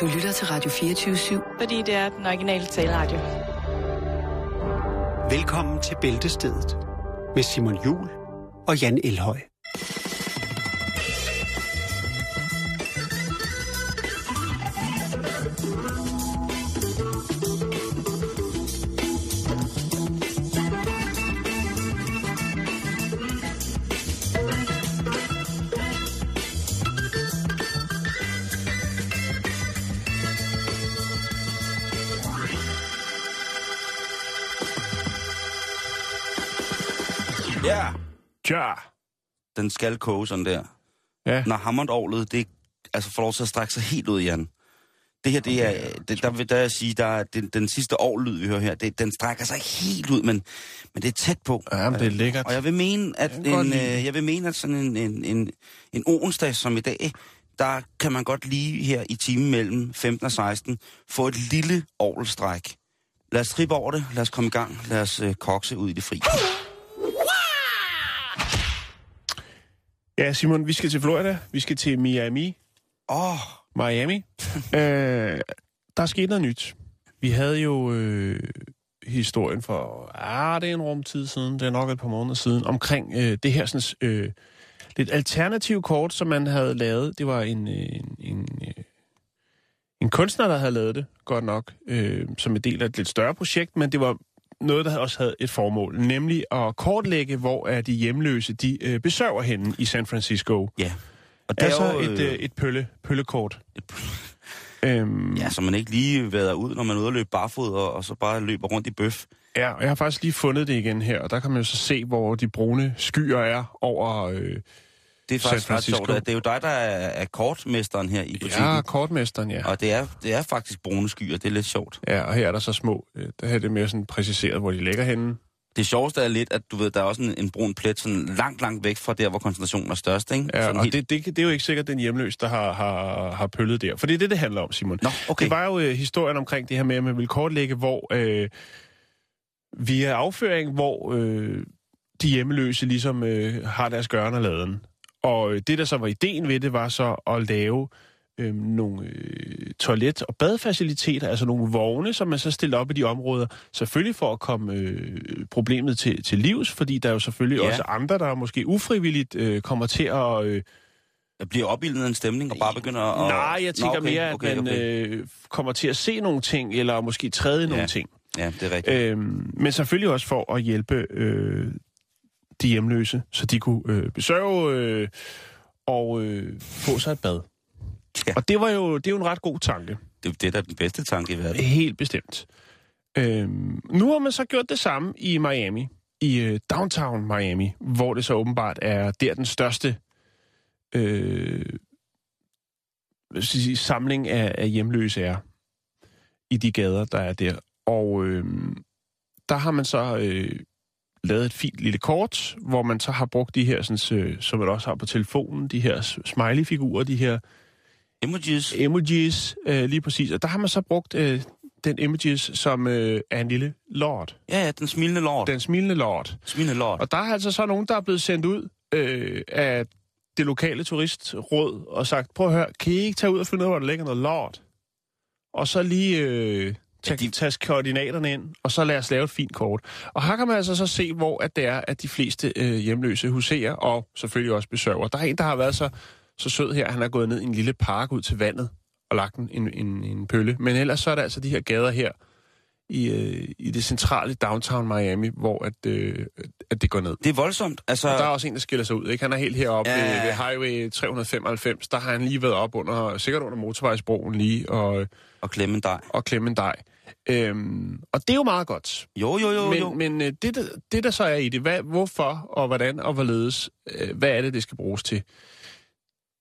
Du lytter til Radio 24-7. Fordi det er den originale taleradio. Velkommen til Bæltestedet med Simon Jul og Jan Elhøj. Skal koge sådan der. Ja. Når hammondovlet, det altså får lov til at strække sig helt ud, Jan. Det her, det er, det, der vil der jeg sige, der er den, den sidste årlyd, vi hører her, det, den strækker sig helt ud, men, men det er tæt på. Ja, men det er lækkert. Og jeg vil mene, at, Jeg en, øh, jeg vil mene, at sådan en, en, en, en onsdag som i dag, der kan man godt lige her i timen mellem 15 og 16 få et lille ovlstræk. Lad os trippe over det, lad os komme i gang, lad os øh, kokse ud i det fri. Ja, Simon, vi skal til Florida. Vi skal til Miami. Åh, oh, Miami. øh, der er sket noget nyt. Vi havde jo øh, historien for, ah, det er en rumtid siden, det er nok et par måneder siden, omkring øh, det her sådan, øh, lidt alternativ kort, som man havde lavet. Det var en, øh, en, en, øh, en kunstner, der havde lavet det, godt nok, øh, som en del af et lidt større projekt, men det var noget, der også havde et formål, nemlig at kortlægge, hvor er de hjemløse, de øh, besøger henne i San Francisco. ja. Og Det er altså jo, et, øh, et pølle, pøllekort. Øhm, Ja, så man ikke lige vader ud, når man er ude og løbe barfod, og, og så bare løber rundt i bøf. ja, og jeg har faktisk lige fundet det igen her, og der kan man jo så se, hvor de brune skyer er over... Øh, Det er faktisk ret sjovt, det er jo dig, der er, er kortmesteren her i butikken. ja, kortmesteren, ja. Og det er, det er faktisk brune skyer, det er lidt sjovt. Ja, og her er der så små. Øh, der her er det mere sådan præciseret, hvor de ligger henne. Det sjoveste er lidt, at du ved, der er også en, en brun plet sådan langt, langt væk fra der, hvor koncentrationen er størst, ikke? Ja, sådan og helt... det, det, det er jo ikke sikkert den hjemløs, der har, har, har pøllet der. For det er det, det handler om, Simon. Nå, okay. Det var jo øh, historien omkring det her med, at man ville kortlægge, hvor øh, via afføring, hvor øh, de hjemløse ligesom øh, har deres gørne og laden. Og øh, det, der så var ideen ved det, var så at lave øh, nogle øh, toilet- og badefaciliteter, altså nogle vogne, som man så stiller op i de områder, selvfølgelig for at komme øh, problemet til, til livs, fordi der er jo selvfølgelig Ja. også andre, der måske ufrivilligt øh, kommer til at... Øh, Jeg bliver opbildet en stemning og bare begynder at... Nej, jeg tænker Nå, okay, mere, at okay, man okay. Øh, kommer til at se nogle ting, eller måske træde ja. nogle ting. Ja, det er rigtigt. Øhm, men selvfølgelig også for at hjælpe øh, de hjemløse, så de kunne øh, besøge øh, og øh, få sig et bad. Ja. Og det var jo, det er jo en ret god tanke. Det, det er da den bedste tanke i verden. Helt bestemt. Øhm, nu har man så gjort det samme i Miami, i øh, downtown Miami, hvor det så åbenbart er der den største øh, sige, samling af, af hjemløse er i de gader, der er der. Og øh, der har man så øh, lavet et fint lille kort, hvor man så har brugt de her, sådan, øh, som man også har på telefonen, de her smiley-figurer, de her Emojis. emojis, øh, lige præcis. Og der har man så brugt øh, den emojis, som øh, er en lille lord. Ja, ja, den smilende lord. Den... Smilende lord. Smilende lord. Og der er altså så nogen, der er blevet sendt ud øh, af det lokale turistråd og sagt, prøv at høre, kan I ikke tage ud og finde ud af, hvor der ligger noget lord? Og så lige øh, tage, Ja, ja, de- tage koordinaterne ind, og så lad os lave et fint kort. Og her kan man altså så se, hvor at det er, at de fleste øh, hjemløse huserer, og selvfølgelig også besøger. Der er en, der har været så, så sød her, han er gået ned i en lille park ud til vandet og lagt en, en, en, en pølle. Men ellers så er der altså de her gader her i, øh, i det centrale downtown Miami, hvor at, øh, at det går ned. Det er voldsomt. Altså, Og der er også en, der skiller sig ud. Ikke? Han er helt heroppe Ja. ved, ved Highway 395. Der har han lige været op under, sikkert under motorvejsbroen lige, og, at klemme en dej. og klemme en dej. Øhm, og det er jo meget godt. Jo, jo, jo, jo. Men, men øh, det, der, det, der så er i det, hvad, hvorfor og hvordan og hvorledes, øh, hvad er det, det skal bruges til?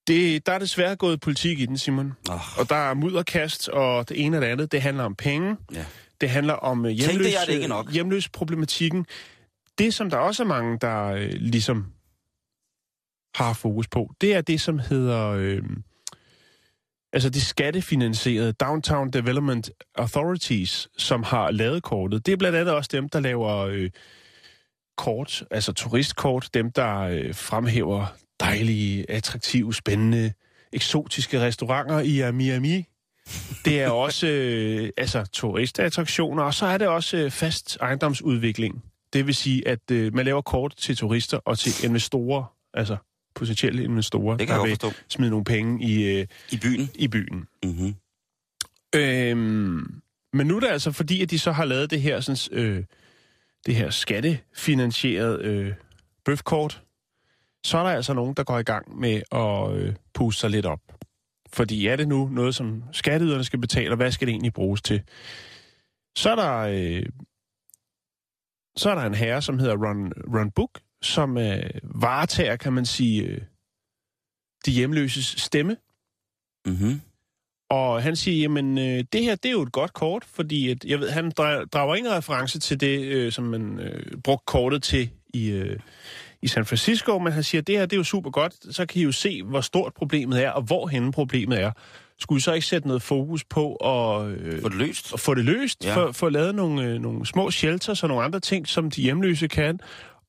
Det, der er desværre gået politik i den, Simon. Oh, Og der er mudderkast, og det ene og det andet. Det handler om penge. ja. Det handler om øh, Tænk, hjemløs, det er det ikke nok. hjemløs problematikken. Det, som der også er mange, der øh, ligesom har fokus på, det er det, som hedder... Øh, altså de skattefinansierede Downtown Development Authorities, som har lavet kortet. Det er blandt andet også dem, der laver øh, kort, altså turistkort, dem, der øh, fremhæver dejlige, attraktive, spændende, eksotiske restauranter i Miami. Det er også øh, altså, turistattraktioner, og så er det også øh, fast ejendomsudvikling. Det vil sige, at øh, man laver kort til turister og til investorer, altså potentielle investorer, der vil forstå. smide nogle penge i, øh, I byen. i byen. Mm-hmm. Øhm, men nu er det altså fordi, at de så har lavet det her, sådan, øh, det her skattefinansierede øh, bøfkort, så er der altså nogen, der går i gang med at øh, puste sig lidt op. Fordi er det nu noget, som skatteyderne skal betale, og hvad skal det egentlig bruges til? Så er der, øh, så er der en herre, som hedder Ron, Ron Book, som øh, varetager, kan man sige, øh, de hjemløses stemme. Mm-hmm. Og han siger, jamen, øh, det her, det er jo et godt kort, fordi at, jeg ved, han dra- drager ingen reference til det, øh, som man øh, brugte kortet til i, øh, i San Francisco, men han siger, det her, det er jo super godt, så kan I jo se, hvor stort problemet er, og hvor henne problemet er. Skulle I så ikke sætte noget fokus på at, øh, Få det løst. at få det løst, Ja. ja. få, få lavet nogle, øh, nogle små shelters og nogle andre ting, som de hjemløse kan,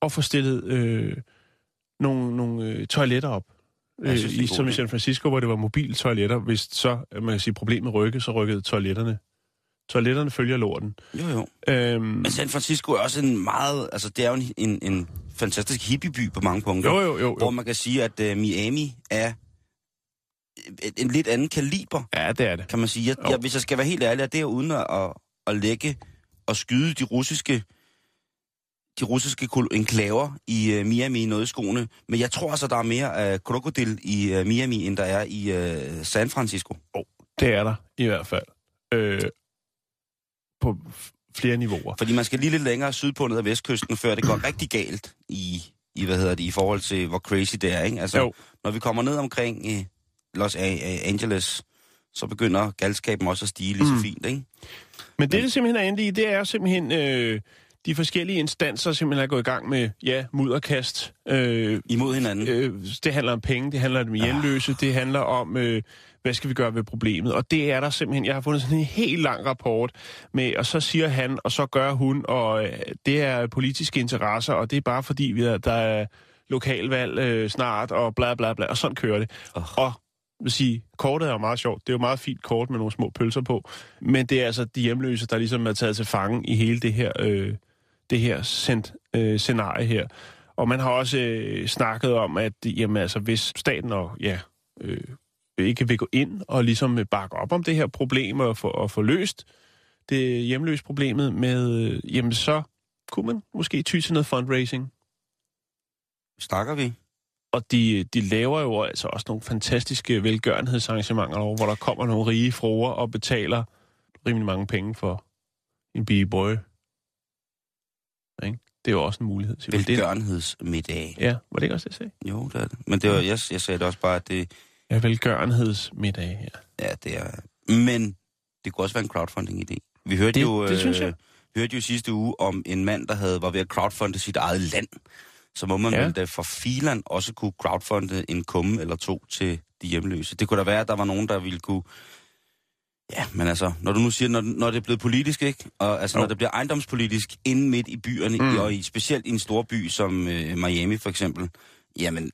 og få stillet øh, nogle, nogle øh, toiletter op. Øh, synes, i, som. San Francisco, hvor det var mobile toiletter. Hvis så, øh, man kan sige, problemet rykkede, så rykkede toiletterne. Toiletterne følger lorten. Jo, jo. Øhm, Men San Francisco er også en meget... Altså, det er jo en, en, en fantastisk hippieby på mange punkter. jo, jo, jo, Hvor jo. man kan sige, at uh, Miami er en, en lidt anden kaliber, Ja, det er det. kan man sige. Jeg, Jo. jeg, hvis jeg skal være helt ærlig, er det uden at, at, at lægge og skyde de russiske de russiske enklaver i uh, Miami i noget skoene. Men jeg tror altså, der er mere uh, krokodil i uh, Miami, end der er i uh, San Francisco. Det er der i hvert fald. Øh, på flere niveauer. Fordi man skal lige lidt længere sydpå ned ad vestkysten, før det går rigtig galt i, i, hvad hedder det, i forhold til, hvor crazy det er, ikke? Altså, Jo. når vi kommer ned omkring uh, Los Angeles, så begynder galskaben også at stige lige så Mm. fint, ikke? Men det, det simpelthen er endt i, det er simpelthen øh, de forskellige instanser, simpelthen er gået i gang med, ja, mudderkast. Øh, Imod hinanden. øh, det handler om penge, det handler om hjemløse, det handler om, øh, hvad skal vi gøre ved problemet. Og det er der simpelthen, jeg har fundet sådan en helt lang rapport med, og så siger han, og så gør hun, og øh, det er politiske interesser, og det er bare fordi, vi er, der er lokalvalg øh, snart, og bla bla bla, og sådan kører det. Oh. Og vil sige, kortet er jo meget sjovt. Det er jo meget fint kort med nogle små pølser på. Men det er altså de hjemløse, der ligesom er taget til fange i hele det her, øh, det her sendt, øh, scenarie her. Og man har også øh, snakket om, at jamen, altså, hvis staten og, ja, øh, ikke vil gå ind og ligesom øh, bakke op om det her problem og få, og få løst det hjemløse problemet med, øh, jamen så kunne man måske ty til noget fundraising. Snakker vi? Og de, de laver jo altså også nogle fantastiske velgørenhedsarrangementer, over, hvor der kommer nogle rige fruer og betaler rimelig mange penge for en b-boy. Ikke? Det er jo også en mulighed. Velgørenhedsmiddag. Ja, var det ikke også det, jeg sagde? Jo, det er det. Men det var, jeg, jeg sagde det også bare, at det, Ja, velgørenhedsmiddag, ja. ja, det er... Men det kunne også være en crowdfunding-idé. Vi hørte Det- jo... det synes jeg. Øh, vi hørte jo sidste uge om en mand, der havde, var ved at crowdfunde sit eget land. Så må man ja. vel da for filan også kunne crowdfunde en kumme eller to til de hjemløse. Det kunne da være, at der var nogen, der ville kunne... Ja, men altså, når du nu siger, når, når det er blevet politisk, ikke? Og altså, Jo. når det bliver ejendomspolitisk inde midt i byerne, Mm. og i, specielt i en stor by som øh, Miami for eksempel, jamen,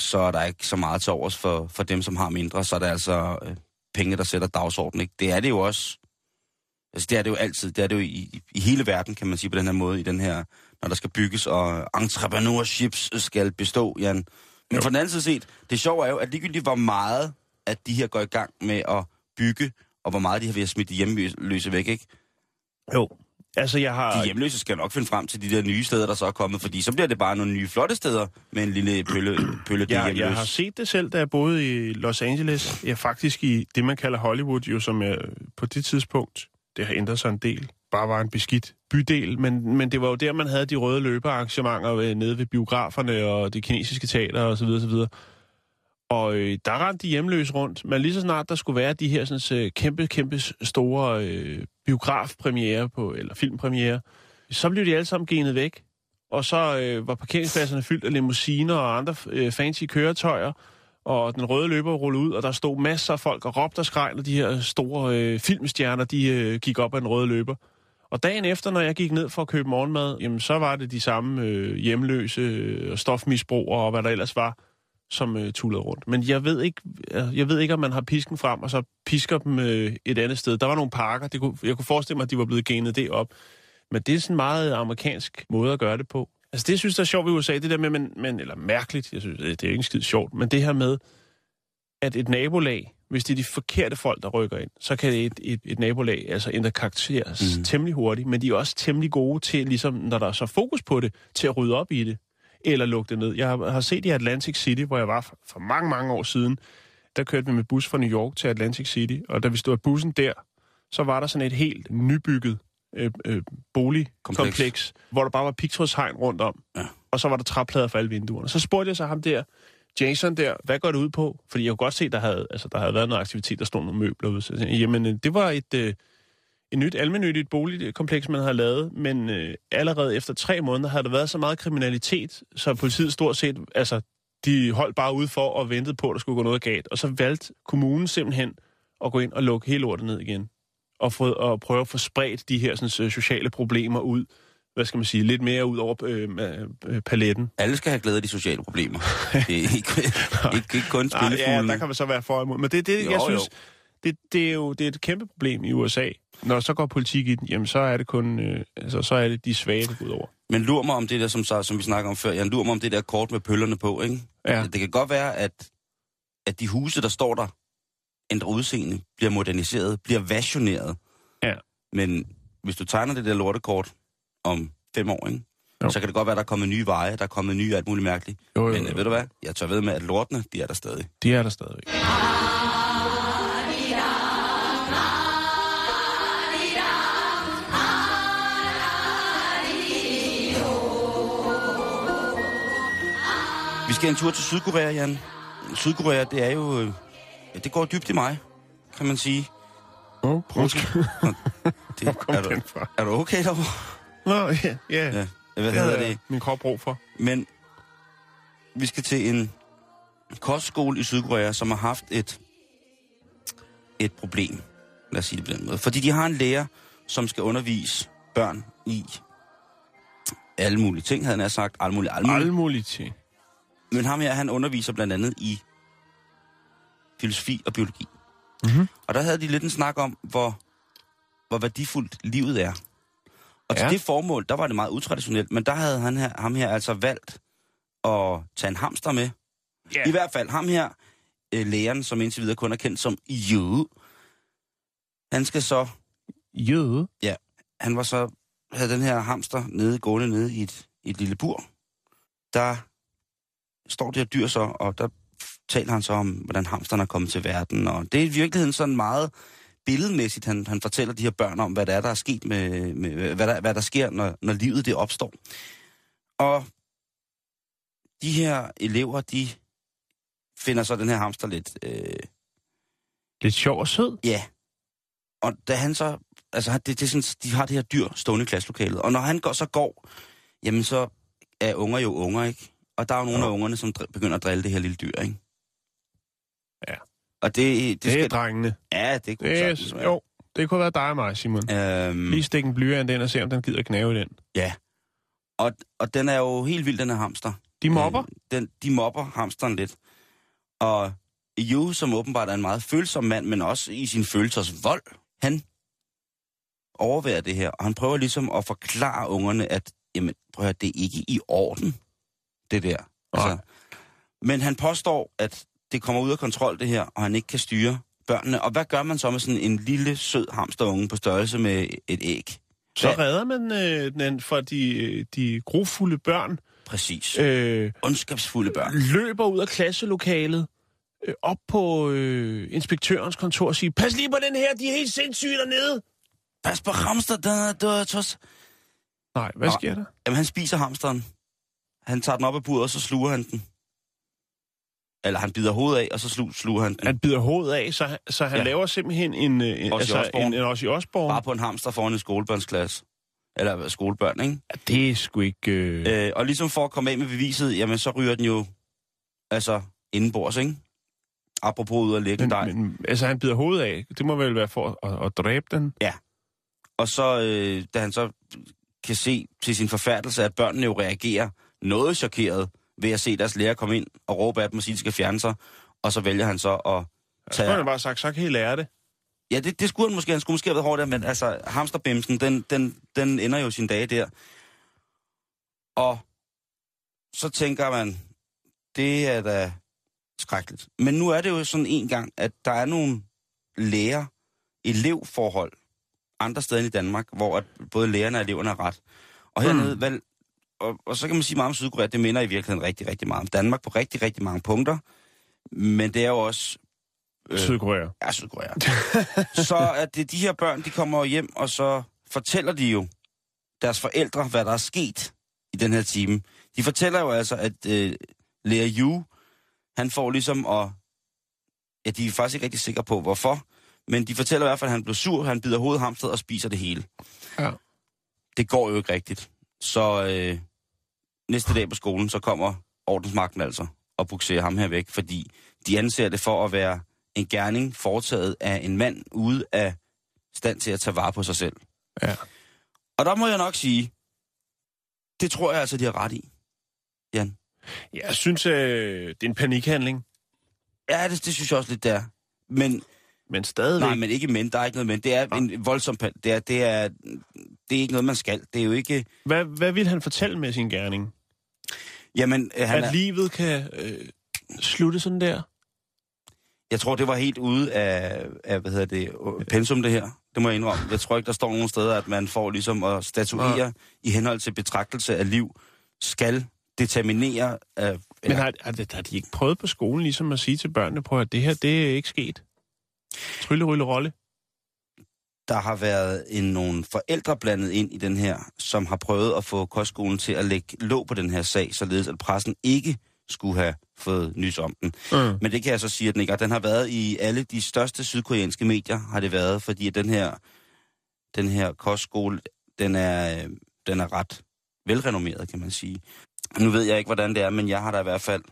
så er der ikke så meget til overs for, for dem, som har mindre. Så er det altså øh, penge, der sætter dagsordenen, ikke? Det er det jo også. Altså, det er det jo altid. Det er det jo i, i hele verden, kan man sige på den her måde, i den her, når der skal bygges, og entrepreneurships skal bestå, Jan. Men Jo. for den anden side set, det sjove er jo, at ligegyldigt hvor meget, at de her går i gang med at bygge, og hvor meget de har ved at smide de hjemløse væk, ikke? Jo. Altså, jeg har... De hjemløse skal nok finde frem til de der nye steder, der så er kommet, fordi så bliver det bare nogle nye flotte steder med en lille pølle, pølle Jeg, hjemløse. jeg har set det selv, da jeg boede i Los Angeles. Ja, faktisk i det, man kalder Hollywood, jo som jeg, på det tidspunkt, det har ændret sig en del, bare var en beskidt bydel. Men, men det var jo der, man havde de røde løbearrangementer ved, nede ved biograferne og det kinesiske teater osv. osv. Og øh, der rendte de hjemløse rundt. Men lige så snart der skulle være de her sådan, øh, kæmpe, kæmpe store øh, biografpremiere på, eller filmpremiere, så blev de alle sammen genet væk. Og så øh, var parkeringspladserne fyldt af limousiner og andre øh, fancy køretøjer, og den røde løber rullede ud, og der stod masser af folk og råbte og skreg, når de her store øh, filmstjerner, de øh, gik op ad den røde løber. Og dagen efter, når jeg gik ned for at købe morgenmad, jamen så var det de samme øh, hjemløse øh, og stofmisbrugere og hvad der ellers var, som øh, tullede rundt. Men jeg ved, ikke, øh, jeg ved ikke, om man har pisken frem, og så pisker dem øh, et andet sted. Der var nogle parker, det kunne, jeg kunne forestille mig, at de var blevet genet det op. Men det er sådan en meget amerikansk måde at gøre det på. Altså det, jeg synes, der er sjovt i USA, det der med, men, men, eller mærkeligt, jeg synes, det er ikke skide sjovt, men det her med, at et nabolag, hvis det er de forkerte folk, der rykker ind, så kan et, et, et nabolag altså ændre karakter Mhm. mm. temmelig hurtigt, men de er også temmelig gode til, ligesom når der er så fokus på det, til at rydde op i det, eller lukke det ned. Jeg har, set i Atlantic City, hvor jeg var for, mange, mange år siden, der kørte vi med bus fra New York til Atlantic City, og da vi stod af bussen der, så var der sådan et helt nybygget øh, øh, boligkompleks, Kompleks. hvor der bare var pigtrådshegn rundt om, Ja. og så var der træplader for alle vinduerne. Så spurgte jeg så ham der, Jason der, hvad går det ud på? Fordi jeg kunne godt se, der havde, altså, der havde været noget aktivitet, der stod nogle møbler ude. Så jeg jamen, øh, det var et, øh, et nyt almennyttigt boligkompleks, man havde lavet, men øh, allerede efter tre måneder havde der været så meget kriminalitet, så politiet stort set, altså, de holdt bare ude for og ventede på, at der skulle gå noget galt. Og så valgte kommunen simpelthen at gå ind og lukke hele lortet ned igen. Og, få, og prøve at få spredt de her sådan, øh, sociale problemer ud, hvad skal man sige, lidt mere ud over øh, øh, paletten. Alle skal have glæde af de sociale problemer. det er ikke, ikke, ikke kun Nej, ja, der kan man så være for imod. Men det, det Jo, jeg jo. synes, det, det, er jo det er et kæmpe problem i USA. Når så går politik i den, jamen så er det kun, øh, altså, så er det de svage, det går ud over. Men lur mig om det der, som, så, som vi snakker om før. Jeg lurer mig om det der kort med pøllerne på, ikke? Ja. Det kan godt være, at, at de huse, der står der, ændrer udseende, bliver moderniseret, bliver versioneret. Ja. Men hvis du tegner det der lortekort om fem år, ikke? Jo. så kan det godt være, der er kommet nye veje, der er kommet nye alt muligt mærkeligt. Jo, jo, Men jo. øh, ved du hvad? Jeg tør ved med, at lortene, de er der stadig. De er der stadigvæk. Vi skal en tur til Sydkorea, Jan. Sydkorea, det er jo... øh, ja, Det går dybt i mig, kan man sige. Oh, Prøv at- Det, er, du, er du okay derovre? Nå, ja, ja. Ja. Hvad Det hedder det? min krop brug for. Men vi skal til en kostskole i Sydkorea, som har haft et, et problem. Lad os sige det på den måde. Fordi de har en lærer, som skal undervise børn i alle mulige ting, havde han sagt. Alle mulige, alle mulige. Alle mulige ting. Men ham her, han underviser blandt andet i filosofi og biologi. Mhm. Og der havde de lidt en snak om, hvor, hvor værdifuldt livet er. Og til Ja. det formål, der var det meget utraditionelt, men der havde han her, ham her altså valgt at tage en hamster med. Ja. I hvert fald ham her, øh, læreren, som indtil videre kun er kendt som Yu, han skal så, Jøde. han var så, havde den her hamster nede, gående nede i et, et lille bur. Der står det her dyr så, og der taler han så om, hvordan hamsteren er kommet til verden. Og det er i virkeligheden sådan meget billedmæssigt, han, han fortæller de her børn om, hvad der er, der er sket med, med hvad, der, hvad der sker, når, når livet det opstår. Og de her elever, de finder så den her hamster lidt, øh, Lidt sjov og sød. ja. Og da han så, altså det, det er sådan, de har det her dyr stående i klasselokalet, og når han går, så går, jamen så er unger jo unger, ikke? Og der er jo nogle Jo. af ungerne, som begynder at drille det her lille dyr, ikke? Ja. Og det, det, Det er drengene. Ja, det kunne Det sagtens er, være. jo, det kunne være dig og mig, Simon. Øhm, Lige stikke en blyant ind og se, om den gider knæve den. ja. Og, og den er jo helt vild, den her hamster. De mobber. Øh, den, de mobber hamsteren lidt. Og Yu, som åbenbart er en meget følsom mand, men også i sin følelsers vold, han overværer det her, og han prøver ligesom at forklare ungerne, at jamen, prøv at høre, det er ikke i orden, det der. Altså, men han påstår, at det kommer ud af kontrol, det her, og han ikke kan styre børnene. Og hvad gør man så med sådan en lille, sød hamsterunge på størrelse med et æg? Så Hvad- redder man øh, den for de, øh, de grofulde børn. Præcis. Øh. Ondskabsfulde børn. løber ud af klasselokalet, øh, op på øh, inspektørens kontor og siger, pas lige på den her, de er helt sindssyge dernede. Pas på hamster, der, der. Nej, hvad sker der? Jamen, han spiser hamsteren. Han tager den op af buret, og så sluger han den. Eller han bider hovedet af, og så slu, sluger han den. Han bider hovedet af, så, så han Ja. ja. laver simpelthen en, øh, en, Ozzy altså, en, en Ozzy Osbourne. Bare på en hamster foran en skolebørnsklasse. Eller skolebørn, ikke? Ja, det er sgu ikke... Øh... Øh, og ligesom for at komme af med beviset, jamen så ryger den jo, altså, indenbords, ikke? Apropos ud af lægge men, dig. men, altså, han bider hovedet af. Det må vel være for at, at dræbe den. Og så, øh, da han så kan se til sin forfærdelse, at børnene jo reagerer noget chokeret ved at se deres lærer komme ind og råbe af dem og sige, at de skal fjerne sig. Og så vælger han så at Så tage... har han bare sagt, så kan I lære det. Ja, det, det skulle han måske. Han skulle måske have været hårdt der, men altså, hamsterbimsen, den, den, den ender jo sin dage der. Og så tænker man, det er da skrækkeligt. Men nu er det jo sådan en gang, at der er nogle lærer-elevforhold andre steder i Danmark, hvor at både lærerne og eleverne har ret. Og hernede, mm. vel, og, og så kan man sige meget om Sydkorea, det minder i virkeligheden rigtig, rigtig meget om Danmark på rigtig, rigtig mange punkter. Men det er jo også Øh. Sydkorea. Ja, Sydkorea. så at det, de her børn, de kommer hjem, og så fortæller de jo deres forældre, hvad der er sket i den her time. De fortæller jo altså, at øh, Lea Yu, han får ligesom at... Ja, de er faktisk ikke rigtig sikre på, hvorfor. Men de fortæller i hvert fald, at han blev sur, han bider hovedet hamstret og spiser det hele. Ja. Det går jo ikke rigtigt. Så øh, næste dag på skolen, så kommer ordensmagten altså og bukserer ham her væk, fordi de anser det for at være en gerning foretaget af en mand ude af stand til at tage vare på sig selv. Ja. Og der må jeg nok sige, det tror jeg altså, de har ret i, Jan. Jeg synes, øh, det er en panikhandling, Ja, det, det synes jeg også lidt, det er. Men, men stadigvæk... nej, men ikke men, der er ikke noget men. Det er en voldsom det er, det er, det er ikke noget, man skal. Det er jo ikke... Hvad, hvad vil han fortælle med sin gerning? Jamen, øh, han At er, livet kan øh, slutte sådan der? jeg tror, det var helt ude af, af hvad hedder det, pensum, det her. Det må jeg indrømme. Jeg tror ikke, der står nogen steder, at man får ligesom at statuere Nej. i henhold til betragtelse af liv, skal determinere... Øh, Men har, har, de- har de ikke prøvet på skolen ligesom at sige til børnene, på at det her, det er ikke sket? Trylle, rylle, rolle. Der har været en, nogle forældre blandet ind i den her, som har prøvet at få kostskolen til at lægge låg på den her sag, således at pressen ikke skulle have fået nys om den. Mm. Men det kan jeg så sige, at den ikke. Den har været i alle de største sydkoreanske medier, har det været, fordi at den her, den her kostskole, den er, øh, den er ret velrenommeret, kan man sige. Nu ved jeg ikke, hvordan det er, men jeg har da i hvert fald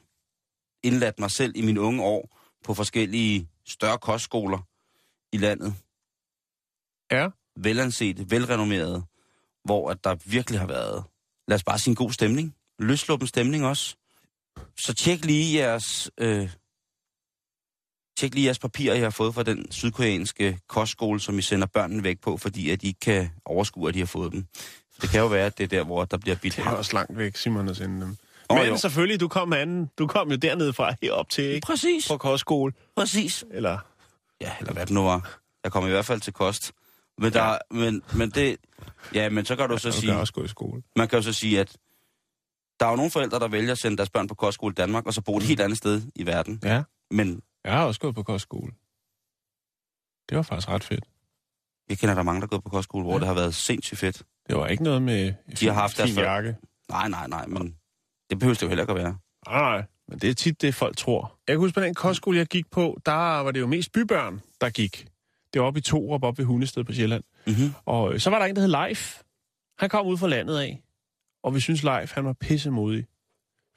indladt mig selv i mine unge år på forskellige større kostskoler i landet. Ja. Velanset, velrenommeret, hvor at der virkelig har været, lad os bare sige en god stemning. Løsluppen stemning også. Så tjek lige jeres, øh, tjek lige jeres papirer, jeg har fået fra den sydkoreanske kostskole, som I sender børnene væk på, fordi at de ikke kan overskue, at de har fået dem. Det kan jo være, at det er der, hvor der bliver bidt Det er også langt væk, Simon, at sende dem. Åh, Men jo. selvfølgelig, du kom, anden, du kom jo dernede fra herop til, ikke? Præcis, På kostskole. præcis. Eller, Ja, eller hvad det nu var. Jeg kom i hvert fald til kost. Men, der, ja. men, men det... Ja, men så kan du så du sige... kan også gå i skole. Man kan jo så sige, at der er jo nogle forældre, der vælger at sende deres børn på kostskole i Danmark, og så bo et helt andet sted i verden. Ja. Men Jeg har også gået på kostskole. Det var faktisk ret fedt. jeg kender der er mange, der er gået på kostskole, hvor Ja. det har været sindssygt fedt. Det var ikke noget med De har haft deres jakke. Nej, nej, nej, men det behøver det jo heller ikke at være. Nej, nej. Men det er tit det, folk tror. Jeg kan huske, på den kostskole, jeg gik på, der var det jo mest bybørn, der gik. Det var oppe i Torup, oppe ved Hundested på Sjælland. Mm-hmm. Og øh, så var der en, der hed Leif. Han kom ud fra landet af. Og vi synes Leif, han var pissemodig.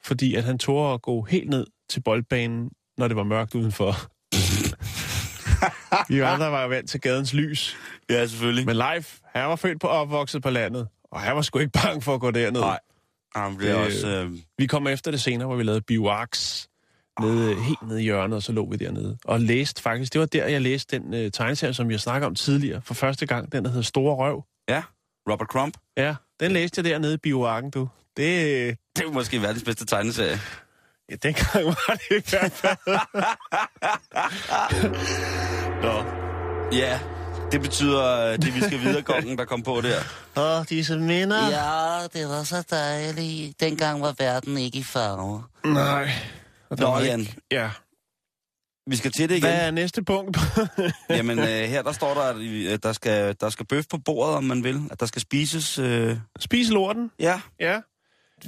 Fordi at han tog at gå helt ned til boldbanen, når det var mørkt udenfor. vi andre var jo vant til gadens lys. Ja, selvfølgelig. Men Leif, han var født på opvokset på landet. Og han var sgu ikke bange for at gå derned. Nej. Jamen, det er Det- også... Øh, Vi kom efter det senere, hvor vi lavede bivaks nede, helt nede i hjørnet, og så lå vi dernede. Og læste faktisk, det var der, jeg læste den øh, tegneserie, som jeg snakkede om tidligere, for første gang, den der hedder Store Røv. ja, Robert Crump. Ja, den læste jeg dernede i bioakken, du. Det, Det er måske verdens bedste tegneserie. ja, dengang var det i hvert fald. Nå. Ja, det betyder, øh, det vi skal videre, kongen, der kom på der. Åh, oh, disse minder. Ja, det var så dejligt. Dengang var verden ikke i farve. Nej. Og Nå, ikke- Jan, Ja. vi skal til det igen. Hvad er næste punkt? Jamen, øh, her der står der, at der skal, der skal bøf på bordet, om man vil. At der skal spises... Øh, Spise lorten. ja. Ja.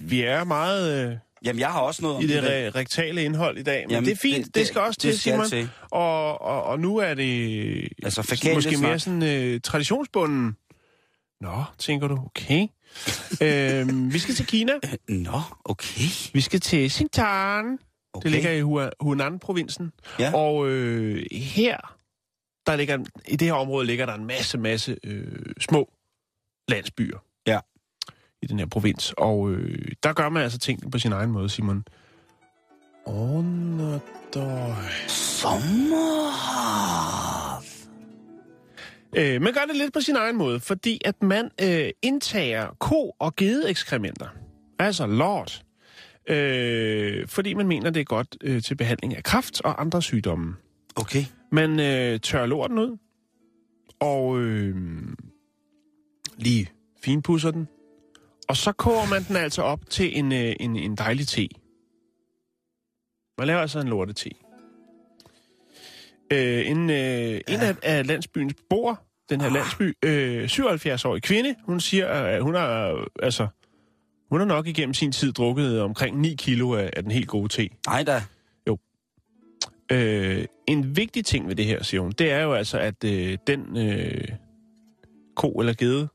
Vi er meget øh, Jamen, jeg har også noget om i det dag. re- rektale indhold i dag, men Jamen, det er fint. Det, det skal også til, det skal Simon. til. Og, og, og nu er det Altså, måske mere sådan øh, traditionsbunden. Nå, tænker du, okay. øhm, vi skal til Kina. Nå, okay. Vi skal til Xinjiang. Okay. Det ligger i Hua- Hunan-provinsen. Ja. Og øh, her, der ligger, i det her område ligger der en masse, masse øh, små landsbyer. Ja. i den her provins. Og øh, der gør man altså tingene på sin egen måde, Simon. Underdøj. Sommerhav. Øh, man gør det lidt på sin egen måde, fordi at man øh, indtager ko- og gedeekskrementer. Altså lort. Øh, fordi man mener, det er godt øh, til behandling af kræft og andre sygdomme. Okay. Man øh, tørrer lorten ud, og øh, lige finpusser den. Og så koger man den altså op til en, øh, en, en dejlig te. Man laver altså en lortete. Øh, en øh, ja. en af, af landsbyens beboere, den her landsby, øh, 77-årig kvinde, hun siger, at hun har, altså, hun har nok igennem sin tid drukket omkring 9 kilo af, af den helt gode te. Ej da. Øh, en vigtig ting ved det her, siger hun, det er jo altså, at øh, den øh, ko eller gede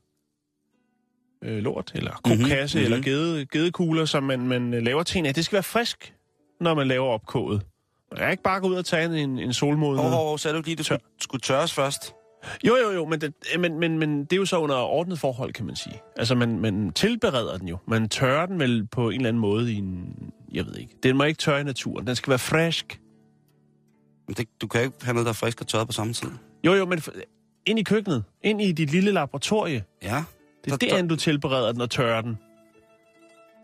øh, lort, eller kokasse, Mhm, mm-hmm. eller mhm. gede, gedekugler, som man, man øh, laver til af, det skal være frisk, når man laver opkoget. Man kan ikke bare gå ud og tage en, en solmoden. Hov, hov, hov, sagde du lige, du skulle, skulle tørres først? Jo, jo, jo, men det, men, men, men det er jo så under ordnet forhold, kan man sige. Altså, man, man tilbereder den jo. Man tørrer den vel på en eller anden måde i en... Jeg ved ikke. Den må ikke tørre i naturen. Den skal være frisk. Men det, du kan ikke have noget, der er frisk og tørret på samme tid. Jo, jo, men ind i køkkenet. Ind i dit lille laboratorie. Ja. Det er Der- derinde, du tilbereder den og tørrer den.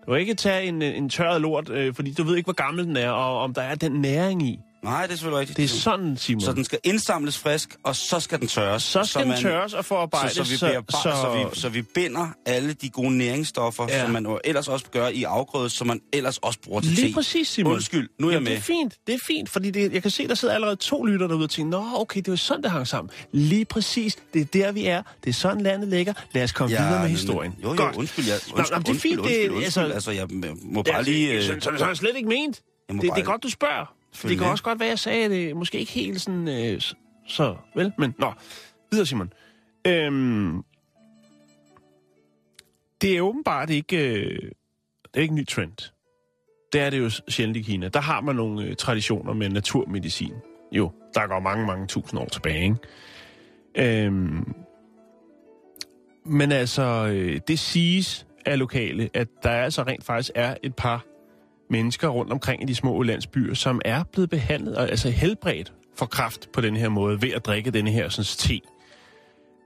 Du kan ikke tage en, en tørret lort, øh, fordi du ved ikke, hvor gammel den er, og om der er den næring i. Nej, det er selvfølgelig rigtigt. Det er sådan, Simon. Så den skal indsamles frisk, og så skal den tørres. så skal den man- tørres og forarbejdes. Så, så, vi bearbe- så... Så, vi, så vi binder alle de gode næringsstoffer, Ja. som man jo ellers også gør i afgrøde, som man ellers også bruger til Lige te. præcis, Simon. Undskyld, nu er jeg Jamen, med. Det er fint, det er fint, fordi det, jeg kan se, der sidder allerede to lytter derude og tænker, nå, okay, det var sådan, det hang sammen. Lige præcis, det er der, vi er. Det er sådan, landet ligger. Lad os komme ja, videre med historien. Jo, jo, Godt. undskyld. Jeg, undskyld, nå, det er fint, undskyld, det- undskyld, altså- altså, jeg må bare lige... Øh, så, så, så er det slet ikke ment. Jeg Det, bare- det er godt, du spørger. Det kan også godt være, jeg sagde det måske ikke helt sådan, øh, så vel, men nå, videre Simon. Øhm, det er åbenbart ikke, øh, det er ikke en ny trend. Det er det jo sjældent i Kina. Der har man nogle øh, traditioner med naturmedicin. Jo, der går mange, mange tusind år tilbage, ikke? Øhm, men altså, øh, det siges af lokale, at der altså rent faktisk er et par mennesker rundt omkring i de små landsbyer, som er blevet behandlet, og altså helbredt for kraft på den her måde, ved at drikke denne her sådan, te.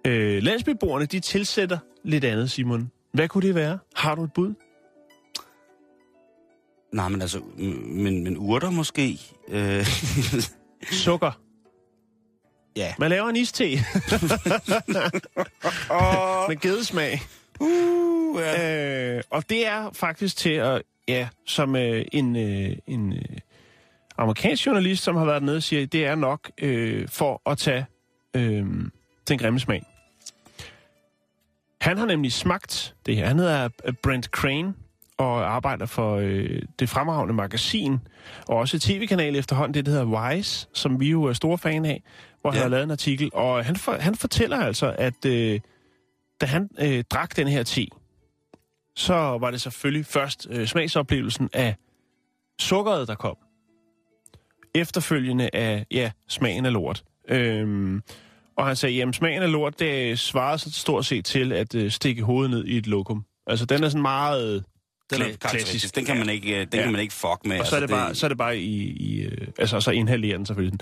Øh, landsbyboerne, de tilsætter lidt andet, Simon. Hvad kunne det være? Har du et bud? Nej, men altså, men, men urter måske. Øh, Sukker. ja. Man laver en iste. med gedesmag. Uh, ja. Øh, og det er faktisk til at, ja, som øh, en, øh, en øh, amerikansk journalist, som har været nede, siger, det er nok øh, for at tage øh, den grimme smag. Han har nemlig smagt det her. Han hedder øh, Brent Crane og arbejder for øh, det fremragende magasin, og også tv-kanal efterhånden, det der hedder Wise, som vi jo er store fan af, hvor ja. han har lavet en artikel. Og han, for, han fortæller altså, at øh, da han øh, drak den her te, så var det selvfølgelig først øh, smagsoplevelsen af sukkeret, der kom. Efterfølgende af, ja, smagen af lort. Øhm, og han sagde, jamen smagen af lort, det svarede så stort set til at øh, stikke hovedet ned i et lokum. Altså, den er sådan meget... Den er kla- karakteristisk. Den kan man ikke, øh, den Ja. kan man ikke fuck med. Og så er det bare, så er det bare i, i øh, altså så inhalerer den selvfølgelig.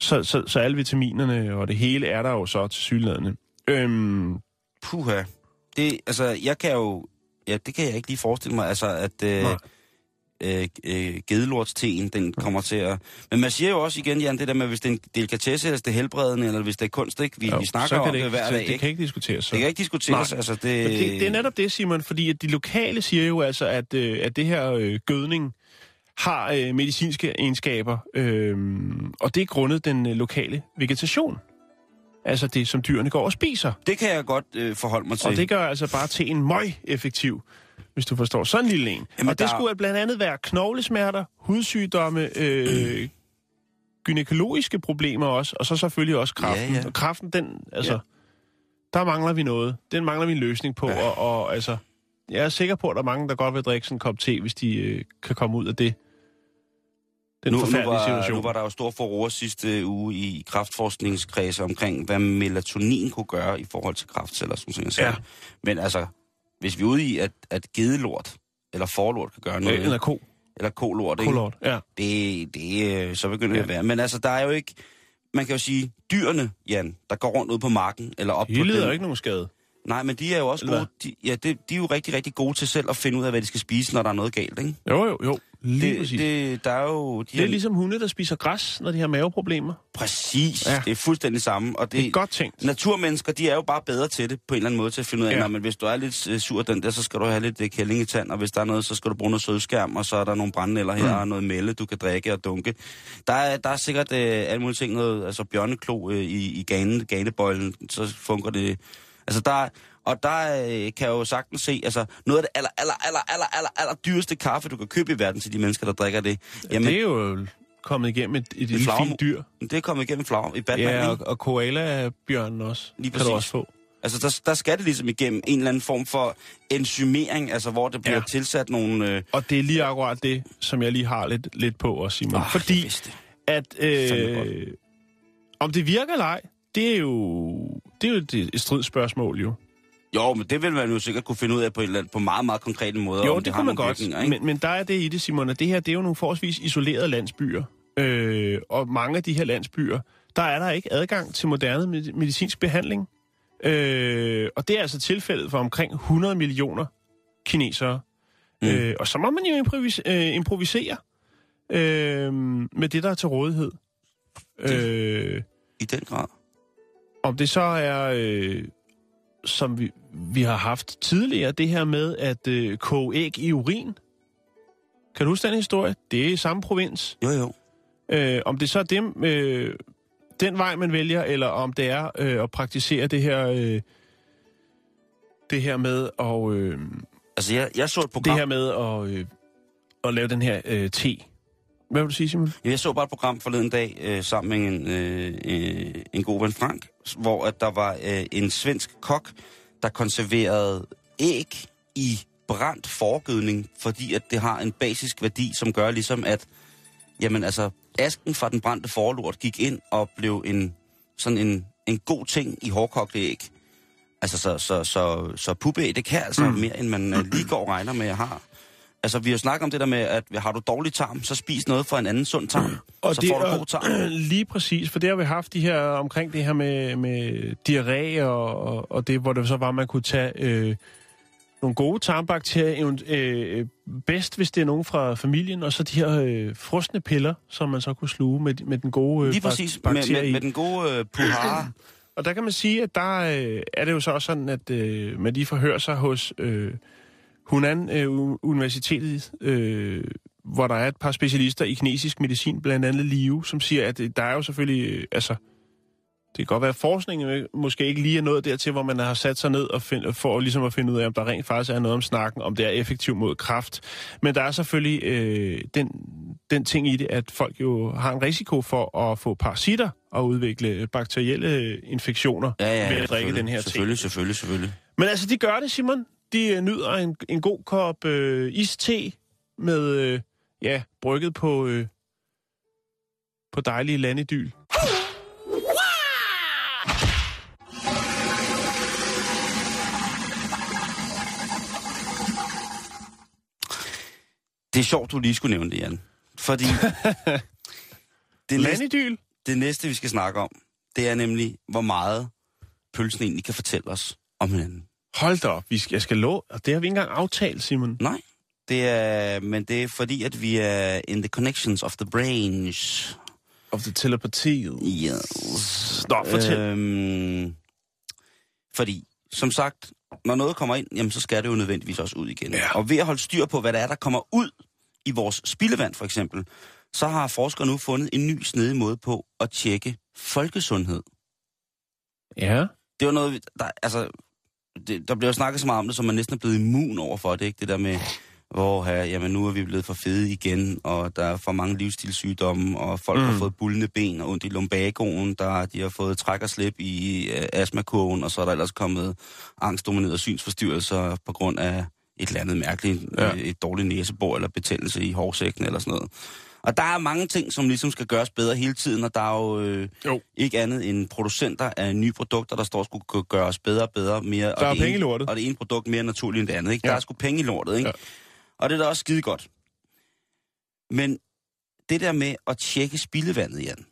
Så, så, så alle vitaminerne og det hele er der jo så til sygladende. Øhm, Puha. Det, altså, jeg kan jo... Ja, det kan jeg ikke lige forestille mig, altså, at øh, Nej. øh, øh, gedelortsteen, den kommer til at... Men man siger jo også igen, Jan, det der med, hvis det er en delikatesse, eller hvis det er helbredende, eller hvis det er kunst, ikke? Vi, jo, vi snakker om det, det ikke, hver så dag, det ikke? kan ikke diskuteres. Så. Det kan ikke diskuteres, Nej. altså det... Men det, det er netop det, Simon, fordi at de lokale siger jo altså, at, øh, at det her øh, gødning har øh, medicinske egenskaber, øh, og det er grundet den øh, lokale vegetation. Altså det, som dyrene går og spiser. Det kan jeg godt øh, forholde mig til. Og det gør altså bare til en møg effektiv, hvis du forstår. Sådan en lille en. Jamen, og det der- skulle blandt andet være knoglesmerter, hudsygdomme, øh, gynækologiske problemer også, og så selvfølgelig også kræften. Ja, ja. Og kræften, den, altså, Ja. der mangler vi noget. Den mangler vi en løsning på, Ja. og, og altså, jeg er sikker på, at der er mange, der godt vil drikke sådan en kop te, hvis de øh, kan komme ud af det. Den nu, nu, forfærdelige var, situation. nu var der jo stor forroer sidste uge i kraftforskningskredse omkring, hvad melatonin kunne gøre i forhold til kraftceller, som sagde. Ja. Men altså, hvis vi er ude i, at, at gedelort eller forlort kan gøre noget, Øh, eller ko. eller kolort, ikke? Kolort, ja. Det, det, øh, så begynder det Ja. at være. Men altså, der er jo ikke... Man kan jo sige, dyrene, Jan, der går rundt ude på marken, eller op De på lider den. jo ikke nogen skade. Nej, men de er jo også gode. De, ja, det, de er jo rigtig, rigtig gode til selv at finde ud af, hvad de skal spise, når der er noget galt, ikke? Jo, jo, jo. Lige det, præcis. Det, der er jo... De det er ligesom hunde, der spiser græs, når de har maveproblemer. Præcis, Ja. det er fuldstændig samme. Og det, Det er godt tænkt. Naturmennesker, de er jo bare bedre til det på en eller anden måde, til at finde ud af, Ja. men hvis du er lidt øh, sur den der, så skal du have lidt øh, kælling i tand, og hvis der er noget, så skal du bruge noget sødskærm, og så er der nogle brændenælder her, Mm. og noget mælde, du kan drikke og dunke. Der er, der er sikkert øh, alle mulige ting, noget, altså bjørneklo øh, i, i gane, ganebøjlen, så fungerer det. Altså der er- og der øh, kan jeg jo sagtens se, altså noget af det aller, aller, aller, aller, aller, aller dyreste kaffe, du kan købe i verden til de mennesker, der drikker det. Jamen, det er jo kommet igennem et, et lille flagermus. fint dyr. det er kommet igennem flag i Batman. Ja, og, og koala-bjørnen også. Lige Kan du præcis. også få. Altså, der, der skal det ligesom igennem en eller anden form for enzymering, altså hvor det bliver Ja. tilsat nogle... Øh, Og det er lige akkurat det, som jeg lige har lidt, lidt på også, Simon. ah, Fordi det. at øh, om det virker eller ej, det er jo, det er jo et, et stridsspørgsmål jo. Jo, men det vil man jo sikkert kunne finde ud af på, en eller anden, på meget, meget konkrete måder. Jo, det, har kunne man godt, ikke? men, men der er det i det, Simon, at det her, det er jo nogle forholdsvis isolerede landsbyer. Øh, og mange af de her landsbyer, der er der ikke adgang til moderne med- medicinsk behandling. Øh, og det er altså tilfældet for omkring 100 millioner kinesere. Mm. Øh, og så må man jo improvis- øh, improvisere øh, med det, der er til rådighed. Øh, I den grad. om det så er, øh, som vi, vi har haft tidligere, det her med at øh, koge æg i urin. Kan du huske den historie? Det er i samme provins. Jo, jo. Øh, om det så er dem, øh, den vej, man vælger, eller om det er øh, at praktisere det her, øh, det her med at, øh, Altså, jeg, jeg så et det program... her med at, øh, at lave den her øh, te. Hvad vil du sige, Simon? Jeg så bare et program forleden dag øh, sammen med en, øh, øh, en god ven Frank, hvor at der var øh, en svensk kok, der konserverede æg i brændt forgødning, fordi at det har en basisk værdi, som gør ligesom at, jamen altså, asken fra den brændte forlort gik ind og blev en, sådan en, en god ting i hårdkogte æg. Altså, så, så, så, så pubæg, det kan altså mm. mere, end man øh, lige går og regner med, at har. Altså, vi har jo snakket om det der med, at har du dårlig tarm, så spis noget fra en anden sund tarm, og så det får du god tarm. Lige præcis, for det har vi haft de her omkring det her med, med diarré og, og, og det, hvor det så var, man kunne tage øh, nogle gode tarmbakterier, øh, bedst hvis det er nogen fra familien, og så de her øh, frosne piller, som man så kunne sluge med, med den gode øh, Lige bak- præcis, med, bakterie med, i. med den gode øh, puhara. Og der kan man sige, at der øh, er det jo så også sådan, at øh, man lige forhører sig hos øh, Hunan øh, Universitetet, øh, hvor der er et par specialister i kinesisk medicin, blandt andet Liu, som siger, at øh, der er jo selvfølgelig, øh, altså, det kan godt være, at forskningen øh, måske ikke lige er nået dertil, hvor man har sat sig ned og find, for ligesom at finde ud af, om der rent faktisk er noget om snakken, om det er effektivt mod kræft. Men der er selvfølgelig øh, den, den ting i det, at folk jo har en risiko for at få parasitter og udvikle bakterielle infektioner Ja, ja, ved at drikke selvfølgelig, den her te. Selvfølgelig, selvfølgelig, selvfølgelig. Men altså, de gør det, Simon. De øh, nyder en, en god kop øh, iste med, øh, ja, brygget på, øh, på dejlige landedyl. Det er sjovt, du lige skulle nævne det, Jan. Fordi det, næste, det næste, vi skal snakke om, det er nemlig, hvor meget pølsen egentlig kan fortælle os om hinanden. Hold da op, vi skal, jeg skal love, og det har vi ikke engang aftalt, Simon. Nej, det er, men det er fordi, at vi er in the connections of the brains. Of the telepatiet. Yes. Nå, fortæl. Øh, Øhm, fordi, som sagt, når noget kommer ind, jamen, så skal det jo nødvendigvis også ud igen. Ja. Og ved at holde styr på, hvad der er, der kommer ud i vores spildevand, for eksempel, så har forskere nu fundet en ny snedig måde på at tjekke folkesundhed. ja. Det var noget, vi- der, altså, det, der bliver snakket så meget om det, så man næsten er blevet immun over for det, ikke? Det der med, hvor her, jamen nu er vi blevet for fede igen, og der er for mange livsstilssygdomme, og folk mm. har fået bullende ben og ondt i lumbagoen, der de har fået træk og slip i øh, astmakurven, og så er der ellers kommet angstdominerede synsforstyrrelser på grund af et eller andet mærkeligt, Ja. ja. øh, et dårligt næsebor eller betændelse i hårsækken eller sådan noget. Og der er mange ting, som ligesom skal gøres bedre hele tiden, og der er jo, øh, Jo. ikke andet end producenter af nye produkter, der står og skulle gøres bedre og bedre. Mere, Der og er det penge i lortet. Og det ene produkt mere naturligt end det andet. Ikke? Ja. Der er sgu penge i lortet, ikke? Ja. Og det er da også skide godt. Men det der med at tjekke spildevandet, Jan,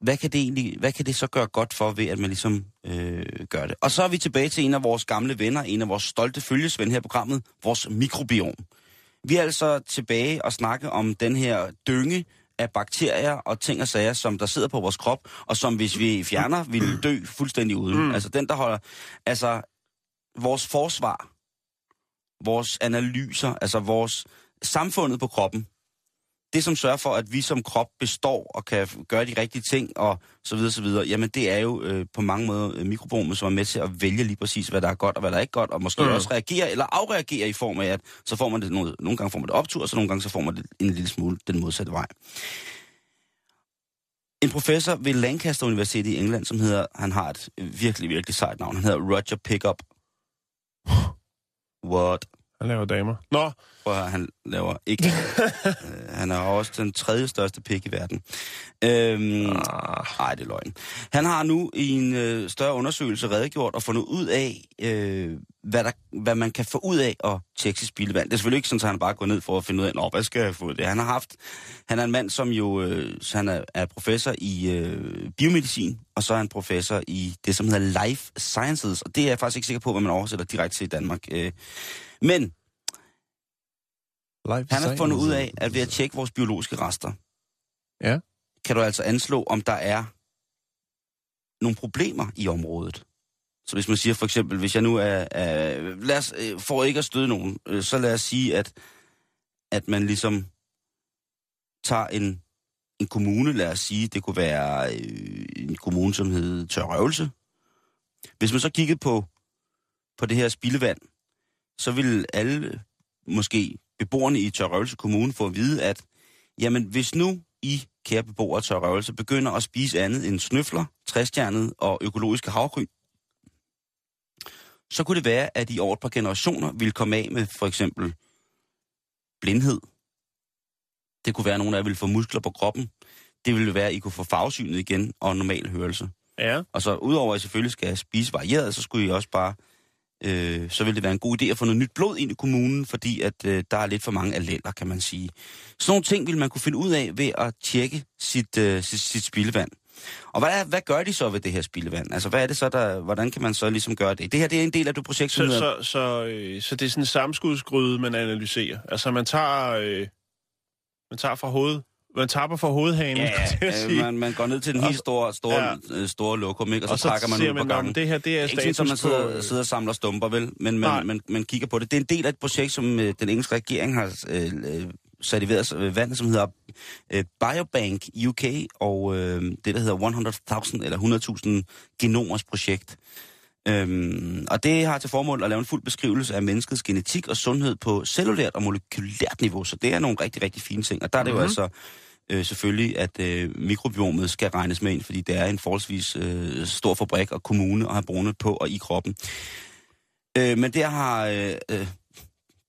hvad kan det egentlig, hvad kan det så gøre godt for, ved at man ligesom øh, gør det? Og så er vi tilbage til en af vores gamle venner, en af vores stolte følgesvend her i programmet, vores mikrobiom. Vi er altså tilbage og snakke om den her dynge af bakterier og ting og sager, som der sidder på vores krop, og som hvis vi fjerner, vil dø fuldstændig uden. Mm. Altså den, der holder... Altså, vores forsvar, vores analyser, altså vores samfundet på kroppen, det som sørger for, at vi som krop består og kan gøre de rigtige ting og så videre, så videre, jamen det er jo øh, på mange måder øh, mikrobiomet, som er med til at vælge lige præcis, hvad der er godt og hvad der er ikke godt, og måske Mm. også reagere eller afreagere i form af, at så får man det noget, nogle gange får man det optur, og så nogle gange så får man det en lille smule den modsatte vej. En professor ved Lancaster Universitet i England, som hedder, han har et øh, virkelig, virkelig sejt navn, han hedder Roger Pickup. What? Han laver damer. Nå, Prøv at høre, han laver ikke. øh, han er også den tredje største pik i verden. Øhm, ah, Nej, det er løgn. Han har nu i en øh, større undersøgelse redegjort og fundet ud af, øh, hvad, der, hvad man kan få ud af at tjekke sit spildevand. Det er selvfølgelig ikke sådan, at han bare går ned for at finde ud af, Nå, hvad skal jeg få ud af det? Han har haft, han er en mand, som jo, øh, han er, er professor i øh, biomedicin, og så er han professor i det, som hedder life sciences, og det er jeg faktisk ikke sikker på, hvad man oversætter direkte til i Danmark. Øh, men life han har fundet ud af, at ved at tjekke vores biologiske rester, Ja. kan du altså anslå, om der er nogle problemer i området. Så hvis man siger for eksempel, hvis jeg nu er, er lad os, øh, for ikke at støde nogen, øh, så lad os sige, at, at man ligesom tager en, en kommune, lad os sige, det kunne være øh, en kommune, som hed Tørrøvelse. Hvis man så kiggede på, på det her spildevand, så ville alle, måske beboerne i Tørrøvelse Kommune, få at vide, at jamen, hvis nu I, kære beboere af Tørrøvelse, begynder at spise andet end snøfler, træstjernet og økologiske havgryn, så kunne det være, at I over et par generationer ville komme af med for eksempel blindhed. Det kunne være, at nogen af jer ville få muskler på kroppen. Det ville være, at I kunne få farvesynet igen og normal hørelse. Ja, Og så udover at I selvfølgelig skal spise varieret, så skulle I også bare... Øh, så ville det være en god idé at få noget nyt blod ind i kommunen, fordi at øh, der er lidt for mange alleler, kan man sige. Sådan nogle ting vil man kunne finde ud af ved at tjekke sit, øh, sit, sit spildevand. Og hvad, er, hvad gør de så ved det her spildevand? Altså, hvad er det så, der, hvordan kan man så ligesom gøre det? Det her det er en del af det projekt, som så, så, så, øh, så det er sådan en samskudsgryde, man analyserer. Altså, man tager, øh, man tager fra hoved, man tapper fra hovedhanen, Ja, øh, man, man går ned til den helt store, store, Ja. store lokum, ikke? og så, og så trækker man ud på man, "Nå, gangen. det her, det er ikke sådan, som man sidder, på... øh, sidder og samler stumper, vel? Men man, man, man kigger på det. Det er en del af et projekt, som øh, den engelske regering har øh, øh, sat i vejret, øh, vandet, som hedder øh, Biobank UK, og øh, det, der hedder 100.000 eller 100.000 genomers projekt. Øhm, og det har til formål at lave en fuld beskrivelse af menneskets genetik og sundhed på cellulært og molekylært niveau, så det er nogle rigtig, rigtig fine ting. Og der er det Mhm. jo altså øh, selvfølgelig, at øh, mikrobiomet skal regnes med ind, fordi det er en forholdsvis øh, stor fabrik og kommune at have brugnet på og i kroppen. Øh, men der har øh, øh,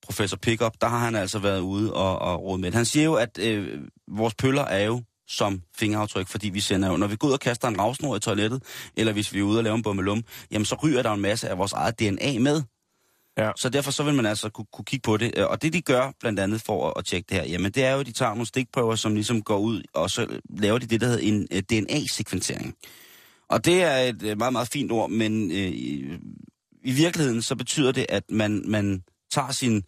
professor Pickup, der har han altså været ude og, og råd med. Han siger jo, at øh, vores pøller er jo som fingeraftryk, fordi vi sender jo, når vi går ud og kaster en ravsnor i toilettet, eller hvis vi er ude og lave en bummelum, jamen så ryger der en masse af vores eget DNA med. Ja. Så derfor så vil man altså kunne, kunne kigge på det. Øh, Og det de gør blandt andet for at, at tjekke det her, jamen det er jo, at de tager nogle stikprøver, som ligesom går ud, og så laver de det, der hedder en øh, DNA-sekventering. Og det er et øh, meget, meget fint ord, men øh, i, i virkeligheden så betyder det, at man, man tager sin...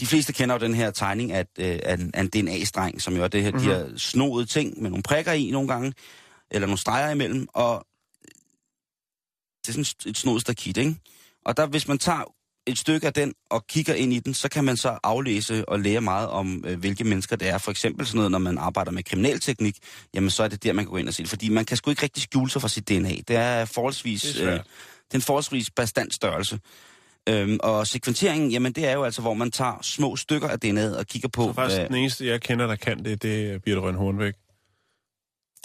De fleste kender jo den her tegning af, øh, af, en, af en DNA-streng, som jo er det her, mm-hmm. de her snodede ting med nogle prikker i nogle gange, eller nogle streger imellem, og det er sådan et snodet stakit, ikke? Og der, hvis man tager et stykke af den og kigger ind i den, så kan man så aflæse og lære meget om, øh, hvilke mennesker det er. For eksempel sådan noget, når man arbejder med kriminalteknik, jamen så er det der, man kan gå ind og se det. Fordi man kan sgu ikke rigtig skjule sig fra sit DNA. Det er forholdsvis... Det er svært. det er en forholdsvis bestandt størrelse. Øhm, og sekventeringen, jamen det er jo altså, hvor man tager små stykker af DNA'et og kigger på, Så faktisk hvad den eneste, jeg kender, der kan det, det er Birte Røn Hornbæk.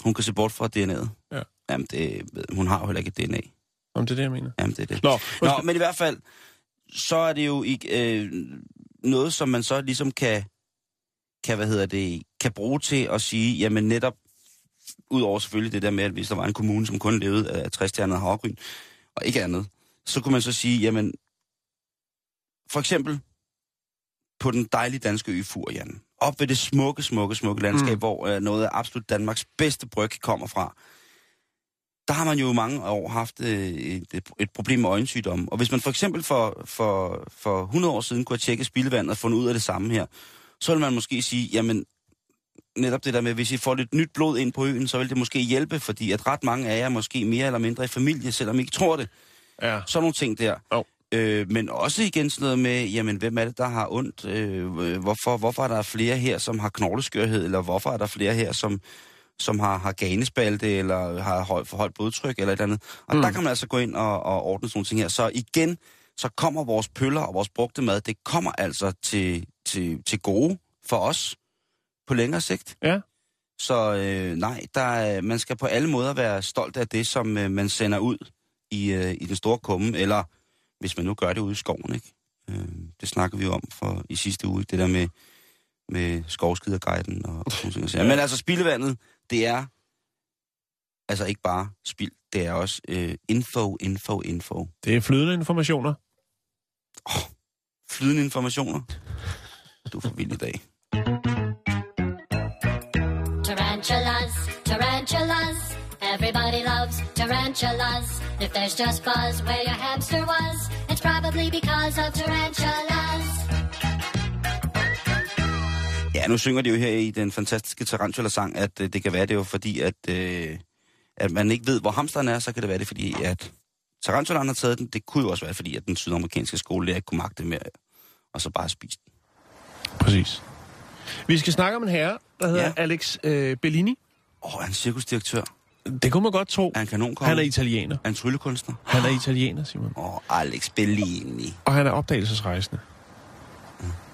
hun kan se bort fra DNA'et. Ja. Jamen, det, hun har jo heller ikke DNA. Om det er det, jeg mener. Jamen, det er det. Nå, Nå, men i hvert fald, så er det jo ikke øh, noget, som man så ligesom kan kan, hvad hedder det, kan bruge til at sige, jamen netop, udover selvfølgelig det der med, at hvis der var en kommune, som kun levede af træstjernet havregryn, og ikke andet, så kunne man så sige, jamen, for eksempel på den dejlige danske ø Furjan, op ved det smukke, smukke, smukke landskab, mm. hvor øh, noget af absolut Danmarks bedste bryg kommer fra, der har man jo i mange år haft øh, et, et problem med øjensygdomme. Og hvis man for eksempel for, for, for 100 år siden kunne have tjekket spildevandet og fundet ud af det samme her, så vil man måske sige, jamen netop det der med, hvis I får lidt nyt blod ind på øen, så vil det måske hjælpe, fordi at ret mange af jer er måske mere eller mindre i familie, selvom I ikke tror det. Ja. Sådan nogle ting der. Jo. Øh, men også igen sådan noget med, jamen hvem er det, der har ondt? Øh, hvorfor, hvorfor er der flere her, som har knogleskørhed, eller hvorfor er der flere her, som, som har, har ganespalte, eller har høj, for højt blodtryk, eller et eller andet. Og mm. der kan man altså gå ind og, og ordne sådan nogle ting her. Så igen, så kommer vores pøller og vores brugte mad, det kommer altså til, til, til gode for os på længere sigt. Ja. Så øh, nej, der, er- man skal på alle måder være stolt af det, som øh, man sender ud i, øh, i den store kumme, eller hvis man nu gør det ude i skoven, ikke? Øh, det snakker vi jo om for i sidste uge, det der med, med skovskiderguiden og, og sådan ting. Ja. Men altså, spildevandet, det er altså ikke bare spild, det er også øh, info, info, info. Det er flydende informationer. Flydende informationer. Du er for vild i dag. Tarantulas, tarantulas. Everybody loves tarantulas. If there's just buzz where your hamster was, it's probably because of tarantulas. Ja, nu synger de jo her i den fantastiske Tarantula-sang, at øh, det kan være det jo fordi, at, øh, at man ikke ved, hvor hamsteren er, så kan det være det fordi, at Tarantulaen har taget den. Det kunne jo også være fordi, at den sydamerikanske skolelærer ikke kunne magte mere, og så bare spise den. Præcis. Vi skal snakke om en herre, der hedder Ja. Alex øh, Bellini. Åh, oh, er han cirkusdirektør? Det kunne man godt tro. Er han kanonkonge? Han er italiener. Er han tryllekunstner? Han er italiener, Simon. Åh, oh, Alex Bellini. Og han er opdagelsesrejsende.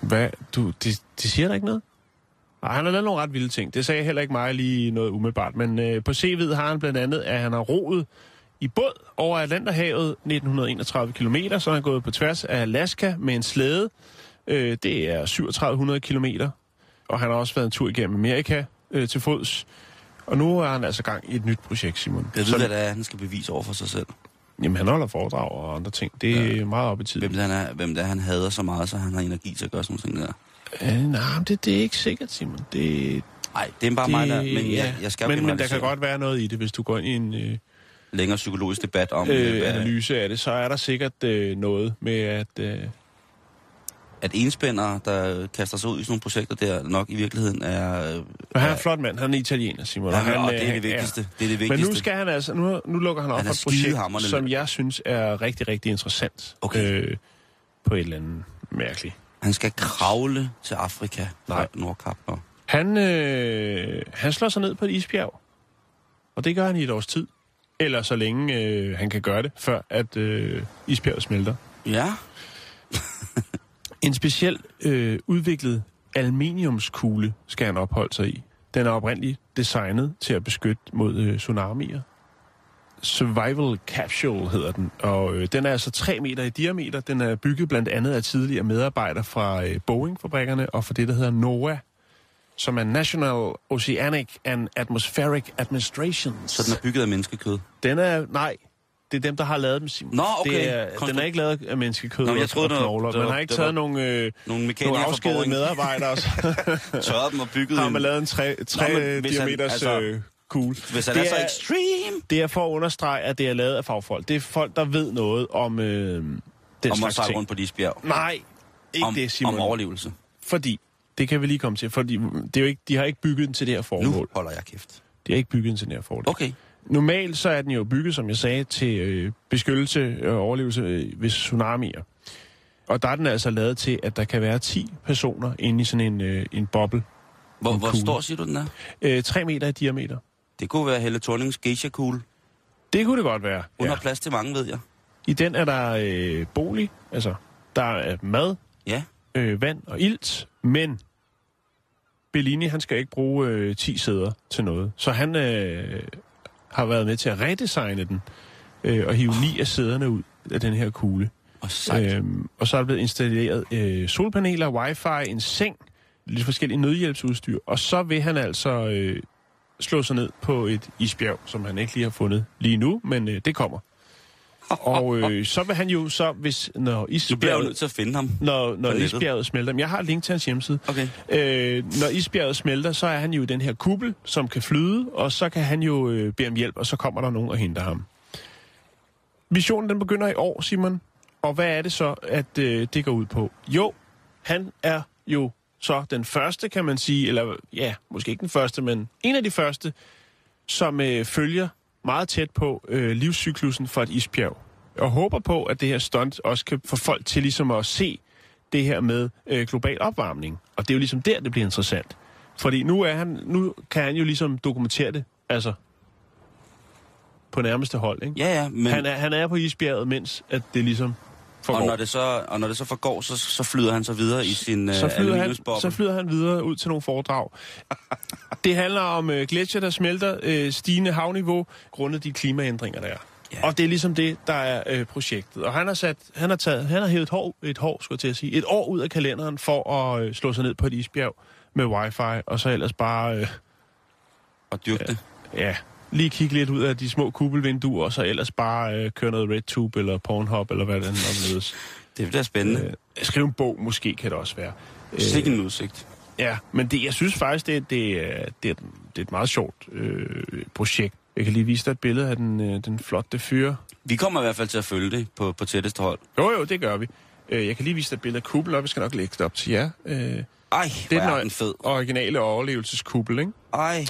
Hvad? Du, det, det siger der ikke noget? Og han har lavet nogle ret vilde ting. Det sagde heller ikke mig lige noget umiddelbart. Men øh, på CV'et har han blandt andet, at han har roet i båd over Atlanterhavet 1931 km, så han er gået på tværs af Alaska med en slæde. Øh, det er 3700 km. Og han har også været en tur igennem Amerika øh, til fods. Og nu er han altså gang i et nyt projekt, Simon. Jeg ved, hvad det er, han skal bevise over for sig selv. Jamen, han holder foredrag og andre ting. Det er ja. meget op i tiden. Hvem det, han er, hvem det er, han hader så meget, så han har energi til at gøre sådan nogle ting der. Øh, nej, det, det er ikke sikkert, Simon. Det, Nej, det er bare det, mig, der, men jeg, jeg skal men, men der kan godt være noget i det, hvis du går ind i en øh, længere psykologisk debat om, øh, øh, analyse af det, så er der sikkert øh, noget med, at... Øh, at enspændere, der kaster sig ud i sådan nogle projekter der, nok i virkeligheden er... For han er en flot mand, han er italiener, Simon. ja, han, og det er øh, det vigtigste. Det er det Men vigtigste. nu skal han altså, nu, nu lukker han op Han for er et projekt, som jeg synes er rigtig, rigtig interessant. Okay. Øh, på et eller andet mærkeligt. Han skal kravle til Afrika fra. Nordkap. Og... Han, øh, han slår sig ned på et isbjerg. Og det gør han i et års tid. Eller så længe øh, han kan gøre det, før at øh, isbjerget smelter. Ja, En speciel øh, udviklet aluminiumskugle skal han opholde sig i. Den er oprindeligt designet til at beskytte mod øh, tsunamier. Survival Capsule hedder den, og øh, den er altså 3 meter i diameter. Den er bygget blandt andet af tidligere medarbejdere fra øh, Boeing-fabrikkerne og fra det, der hedder NOAA, som er National Oceanic and Atmospheric Administration. så den er bygget af menneskekød. Den er, nej, det er dem, der har lavet dem, Simon. Nå, okay. Det er, den er ikke lavet af menneskekød Nå, jeg og troede, var- knogler. det var- Man har ikke taget var- nogle, øh, Nogle nogle afskedede medarbejdere, og så tørrede dem og byggede har man lavet en 3, 3 Nå, men hvis han- diameters altså, øh, kugle. Hvis han det er så er- ekstrem, Det er for at understrege, at det er lavet af fagfolk. Det er folk, der ved noget om øh, den om slags ting. rundt på de isbjerg. Nej, ikke Om, det, Simon. om overlevelse. Fordi, det kan vi lige komme til, fordi det er jo ikke, de har ikke bygget den til det her Nu formål. holder jeg kæft. De har ikke bygget den til det her formål. Okay. Normalt så er den jo bygget, som jeg sagde, til øh, beskyttelse og overlevelse øh, ved tsunamier. Og der er den altså lavet til, at der kan være 10 personer inde i sådan en, øh, en boble. Hvor, En hvor kugle. stor siger du, den er? Øh, 3 meter i diameter. Det kunne være Helle Thornings geisha-kugle. Det kunne det godt være. Hun Ja. har plads til mange, ved jeg. I den er der øh, bolig, altså der er mad, Ja. øh, vand og ilt, men Bellini, han skal ikke bruge øh, 10 sæder til noget. Så han øh, har været med til at redesigne den, øh, og hive ni af sæderne ud af den her kugle. Og. Øhm, og så er der blevet installeret øh, solpaneler, wifi, en seng, lidt forskellige nødhjælpsudstyr. Og så vil han altså øh, slå sig ned på et isbjerg, som han ikke lige har fundet lige nu, men øh, det kommer. Og øh, så vil han jo så, hvis når Du bliver jo isbjerget, nødt til at finde ham. når, når isbjerget smelter, jeg har et link til hans hjemmeside, Okay. Øh, når isbjerget smelter, så er han jo i den her kuppel, som kan flyde, og så kan han jo øh, bede om hjælp, og så kommer der nogen og henter ham. Missionen den begynder i år, Simon. Og hvad er det så, at øh, det går ud på? Jo, han er jo så den første, kan man sige, eller ja, måske ikke den første, men en af de første, som øh, følger meget tæt på øh, livscyklusen for et isbjerg. Og håber på, at det her stunt også kan få folk til ligesom at se det her med øh, global opvarmning. Og det er jo ligesom der, det bliver interessant. Fordi nu, er han, nu kan han jo ligesom dokumentere det, altså på nærmeste hold. Ikke? Ja, ja, men... Han, er, han er på isbjerget, mens at det ligesom forgår. Og når det så, og når det så forgår, så, så flyder han så videre i sin så øh, flyder, han, så flyder han videre ud til nogle foredrag. det handler om øh, gletsjer, der smelter, øh, stigende havniveau, grundet de klimaændringer, der er. Ja. Og det er ligesom det, der er øh, projektet. Og han har, sat, han har, taget, han har hævet et hår, et hår, skulle jeg til at sige, et år ud af kalenderen for at øh, slå sig ned på et isbjerg med wifi, og så ellers bare, øh, Og dyrke det. ja, lige kigge lidt ud af de små kuppelvinduer, og så ellers bare øh, køre noget RedTube eller Pornhub, eller hvad det er. Det bliver spændende. Øh, skrive en bog, måske kan det også være. Øh. Sikke en udsigt. Ja, men det, jeg synes faktisk, det, det, er, det, er, det er et meget sjovt øh, projekt. Jeg kan lige vise dig et billede af den, øh, den flotte fyre. Vi kommer i hvert fald til at følge det på, på tætteste hold. Jo, jo, det gør vi. Øh, jeg kan lige vise dig et billede af kuppel, og vi skal nok lægge det op til jer. Øh, det Ej, hvor er den fed. originale overlevelseskuppel, ikke? Ej,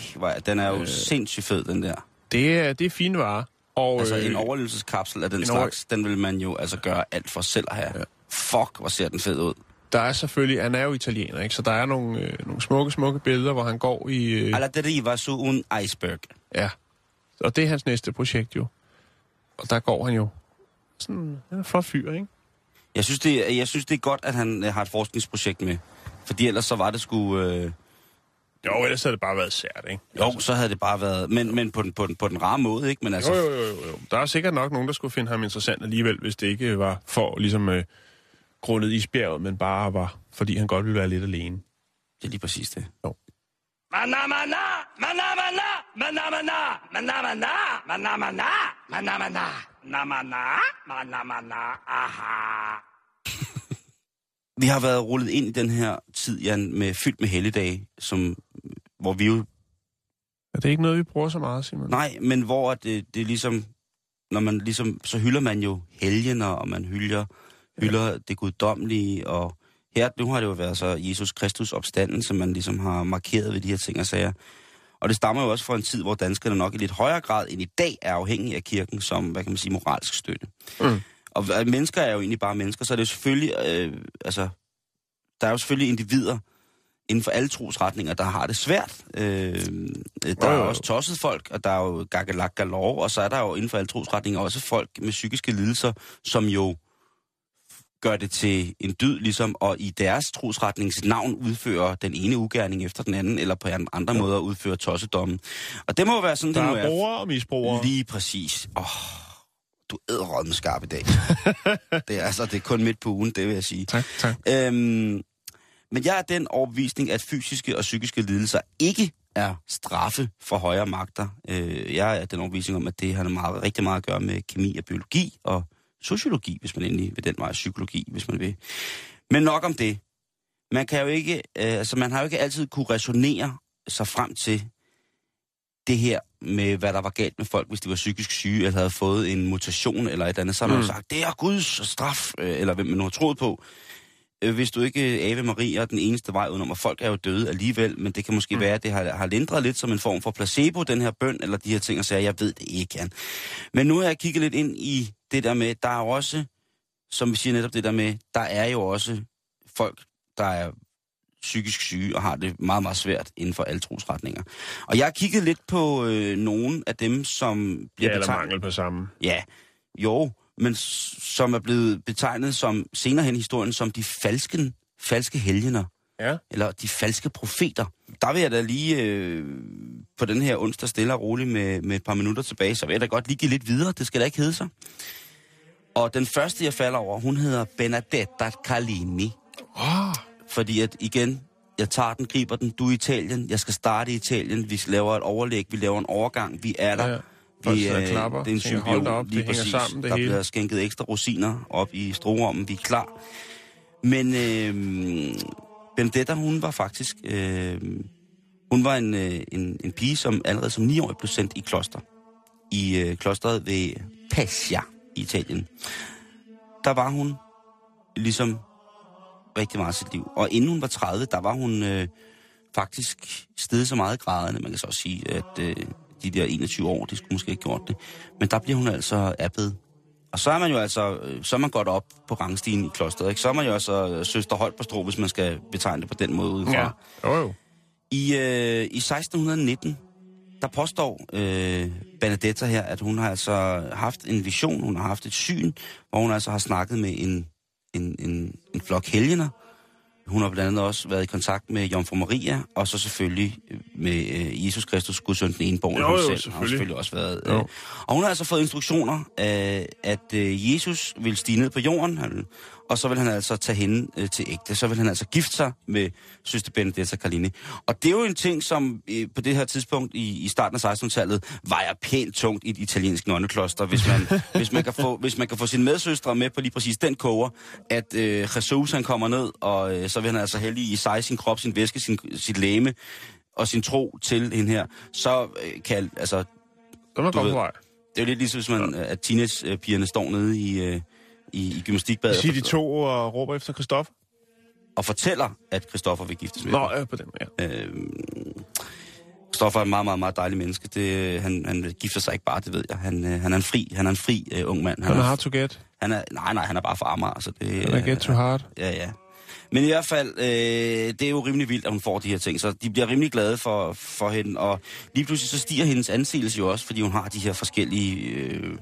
den er jo øh. sindssygt fed, den der. Det er, det er fine varer. Og, Altså, øh, en overlevelseskapsel af den en over- slags, den vil man jo altså gøre alt for selv at have. Ja. Fuck, hvor ser den fed ud. Der er selvfølgelig, han er jo italiener, ikke? Så der er nogle, øh, nogle smukke, smukke billeder, hvor han går i... Øh, Alla deriva su un iceberg. ja. Og det er hans næste projekt jo. Og der går han jo. Sådan, han er flot fyr, ikke? Jeg synes, det, jeg synes, det er godt, at han øh, har et forskningsprojekt med. Fordi ellers så var det sgu... Øh, Jo, ellers havde det bare været sært, ikke? jo, så havde det bare været... Men, men på, den, på, den, på den rare måde, ikke? Men altså, Jo, jo, jo, jo, jo. Der er sikkert nok nogen, der skulle finde ham interessant alligevel, hvis det ikke var for ligesom øh, grundet isbjerget, men bare var, fordi han godt ville være lidt alene. det er lige præcis det. Manamana, manamana, manamana, manamana, manamana, manamana, namana, manamana, aha. Vi har været rullet ind i den her tid, Jan, med fyldt med helligdage, som, hvor vi jo... Er det ikke noget, vi bruger så meget, Simon? Nej, men hvor det, det er ligesom... Når man ligesom... Så hylder man jo helgener, og man hylder, hylder ja. det guddommelige, og her, nu har det jo været så Jesus Kristus opstanden, som man ligesom har markeret ved de her ting og sager. Og det stammer jo også fra en tid, hvor danskerne nok i lidt højere grad end i dag er afhængige af kirken som, hvad kan man sige, moralsk støtte. Mm. Og øh, mennesker er jo egentlig bare mennesker, så er det jo selvfølgelig, øh, altså, der er jo selvfølgelig individer inden for alle trosretninger, der har det svært. Øh, der Jo, er jo, også tosset folk, og der er jo gakkelak galore, og så er der jo inden for alle trosretninger også folk med psykiske lidelser, som jo gør det til en dyd, ligesom, og i deres trosretnings navn udfører den ene ugerning efter den anden, eller på an- andre måder udfører tossedommen. Og det må være sådan, Der det nu er er. brugere og misbrugere. Lige præcis. Åh, du æder skarp i dag. det er altså, det er kun midt på ugen, det vil jeg sige. Tak, tak. Øhm, men jeg er den overbevisning, at fysiske og psykiske lidelser ikke er straffe for højere magter. Øh, jeg er den overbevisning om, at det har meget, rigtig meget at gøre med kemi og biologi og sociologi, hvis man endelig vil den vej, psykologi, hvis man vil. Men nok om det. Man kan jo ikke, øh, altså man har jo ikke altid kunne resonere sig frem til det her med, hvad der var galt med folk, hvis de var psykisk syge, eller havde fået en mutation eller et andet. Så har man Mm. sagt, det er Guds straf, øh, eller hvem man nu har troet på. Øh, Hvis du ikke, Ave Maria, er den eneste vej udenom, og folk er jo døde alligevel, men det kan måske mm. være, at det har, har lindret lidt som en form for placebo, den her bøn, eller de her ting, og siger, jeg ved det ikke, Jan. Men nu har jeg kigget lidt ind i det der med, der er også, som vi siger netop det der med, der er jo også folk, der er psykisk syge og har det meget, meget svært inden for alle trosretninger. Og jeg har kigget lidt på øh, nogle af dem, som Ja, bliver eller betegnet... mangel på samme. Ja, jo, men som er blevet betegnet som senere hen i historien som de falske, falske helgener, Ja. eller de falske profeter. Der vil jeg da lige øh, på den her onsdag stille og roligt med, med et par minutter tilbage, så vil jeg da godt lige give lidt videre. Det skal da ikke hedde sig. Og den første, jeg falder over, hun hedder Benedetta Carlini. Oh, Fordi at igen, jeg tager den, griber den, du er i Italien, jeg skal starte i Italien, vi laver et overlæg, vi laver en overgang, vi er der. Ja. Folk Vi, øh, klapper, det er en da op, lige det præcis. sammen, det der hele. bliver skænket ekstra rosiner op i stroommen, vi er klar. Men øh, Benedetta, hun var faktisk... Øh, hun var en, øh, en, en pige, som allerede som 9-årig blev sendt i kloster. I øh, klosteret ved Pescia i Italien. Der var hun ligesom rigtig meget sit liv. Og inden hun var 30, der var hun øh, faktisk stedet så meget i graderne. Man kan så også sige, at øh, de der 21 år, de skulle måske ikke gjort det. Men der bliver hun altså appet. Og så er man jo altså, øh, så er man godt op på rangstigen i klosteret, ikke? Så er man jo altså øh, søster strå, hvis man skal betegne det på den måde udefra. Ja. Jo, jo. I, øh, I 1619, der påstår øh, Benedetta her, at hun har altså haft en vision, hun har haft et syn, hvor hun altså har snakket med en, en, en, en flok helgener. Hun har blandt andet også været i kontakt med Jomfru Maria, og så selvfølgelig med øh, Jesus Kristus, Guds søn, den ene borg, Jo, jo, selv har hun selvfølgelig. selvfølgelig også været. Øh, og hun har altså fået instruktioner, øh, at øh, Jesus vil stige ned på jorden, han, og så vil han altså tage hende øh, til ægte. Så vil han altså gifte sig med søster Benedetta Carlini. Og det er jo en ting, som øh, på det her tidspunkt i, i starten af 1600-tallet vejer pænt tungt i et italiensk nonnekloster, hvis man, hvis, man kan få, hvis man kan få sine medsøstre med på lige præcis den koger, at øh, Jesus han kommer ned, og øh, så vil han altså heldig i sig, sin krop, sin væske, sin, sit læme og sin tro til hende her, så øh, kan altså Så er Du ved- det er jo lidt ligesom, hvis man, at teenagepigerne står nede i, øh, i, i gymnastikbadet Siger de to og råber efter Christoffer? og fortæller, at Christoffer vil giftes med Nå, ja, på den, ja. Øh, Christoffer er en meget, meget, meget dejlig menneske. Det, han, han gifter sig ikke bare, det ved jeg. Han, øh, han er en fri, han er en fri uh, ung mand. Han er er, hard to get. han er, nej, nej, han er bare for Amager. Så det, Han er get to hard. Ja, ja. Men i hvert fald, øh, det er jo rimelig vildt, at hun får de her ting. Så de bliver rimelig glade for, for hende. Og lige pludselig så stiger hendes anseelse jo også, fordi hun har de her forskellige, øh,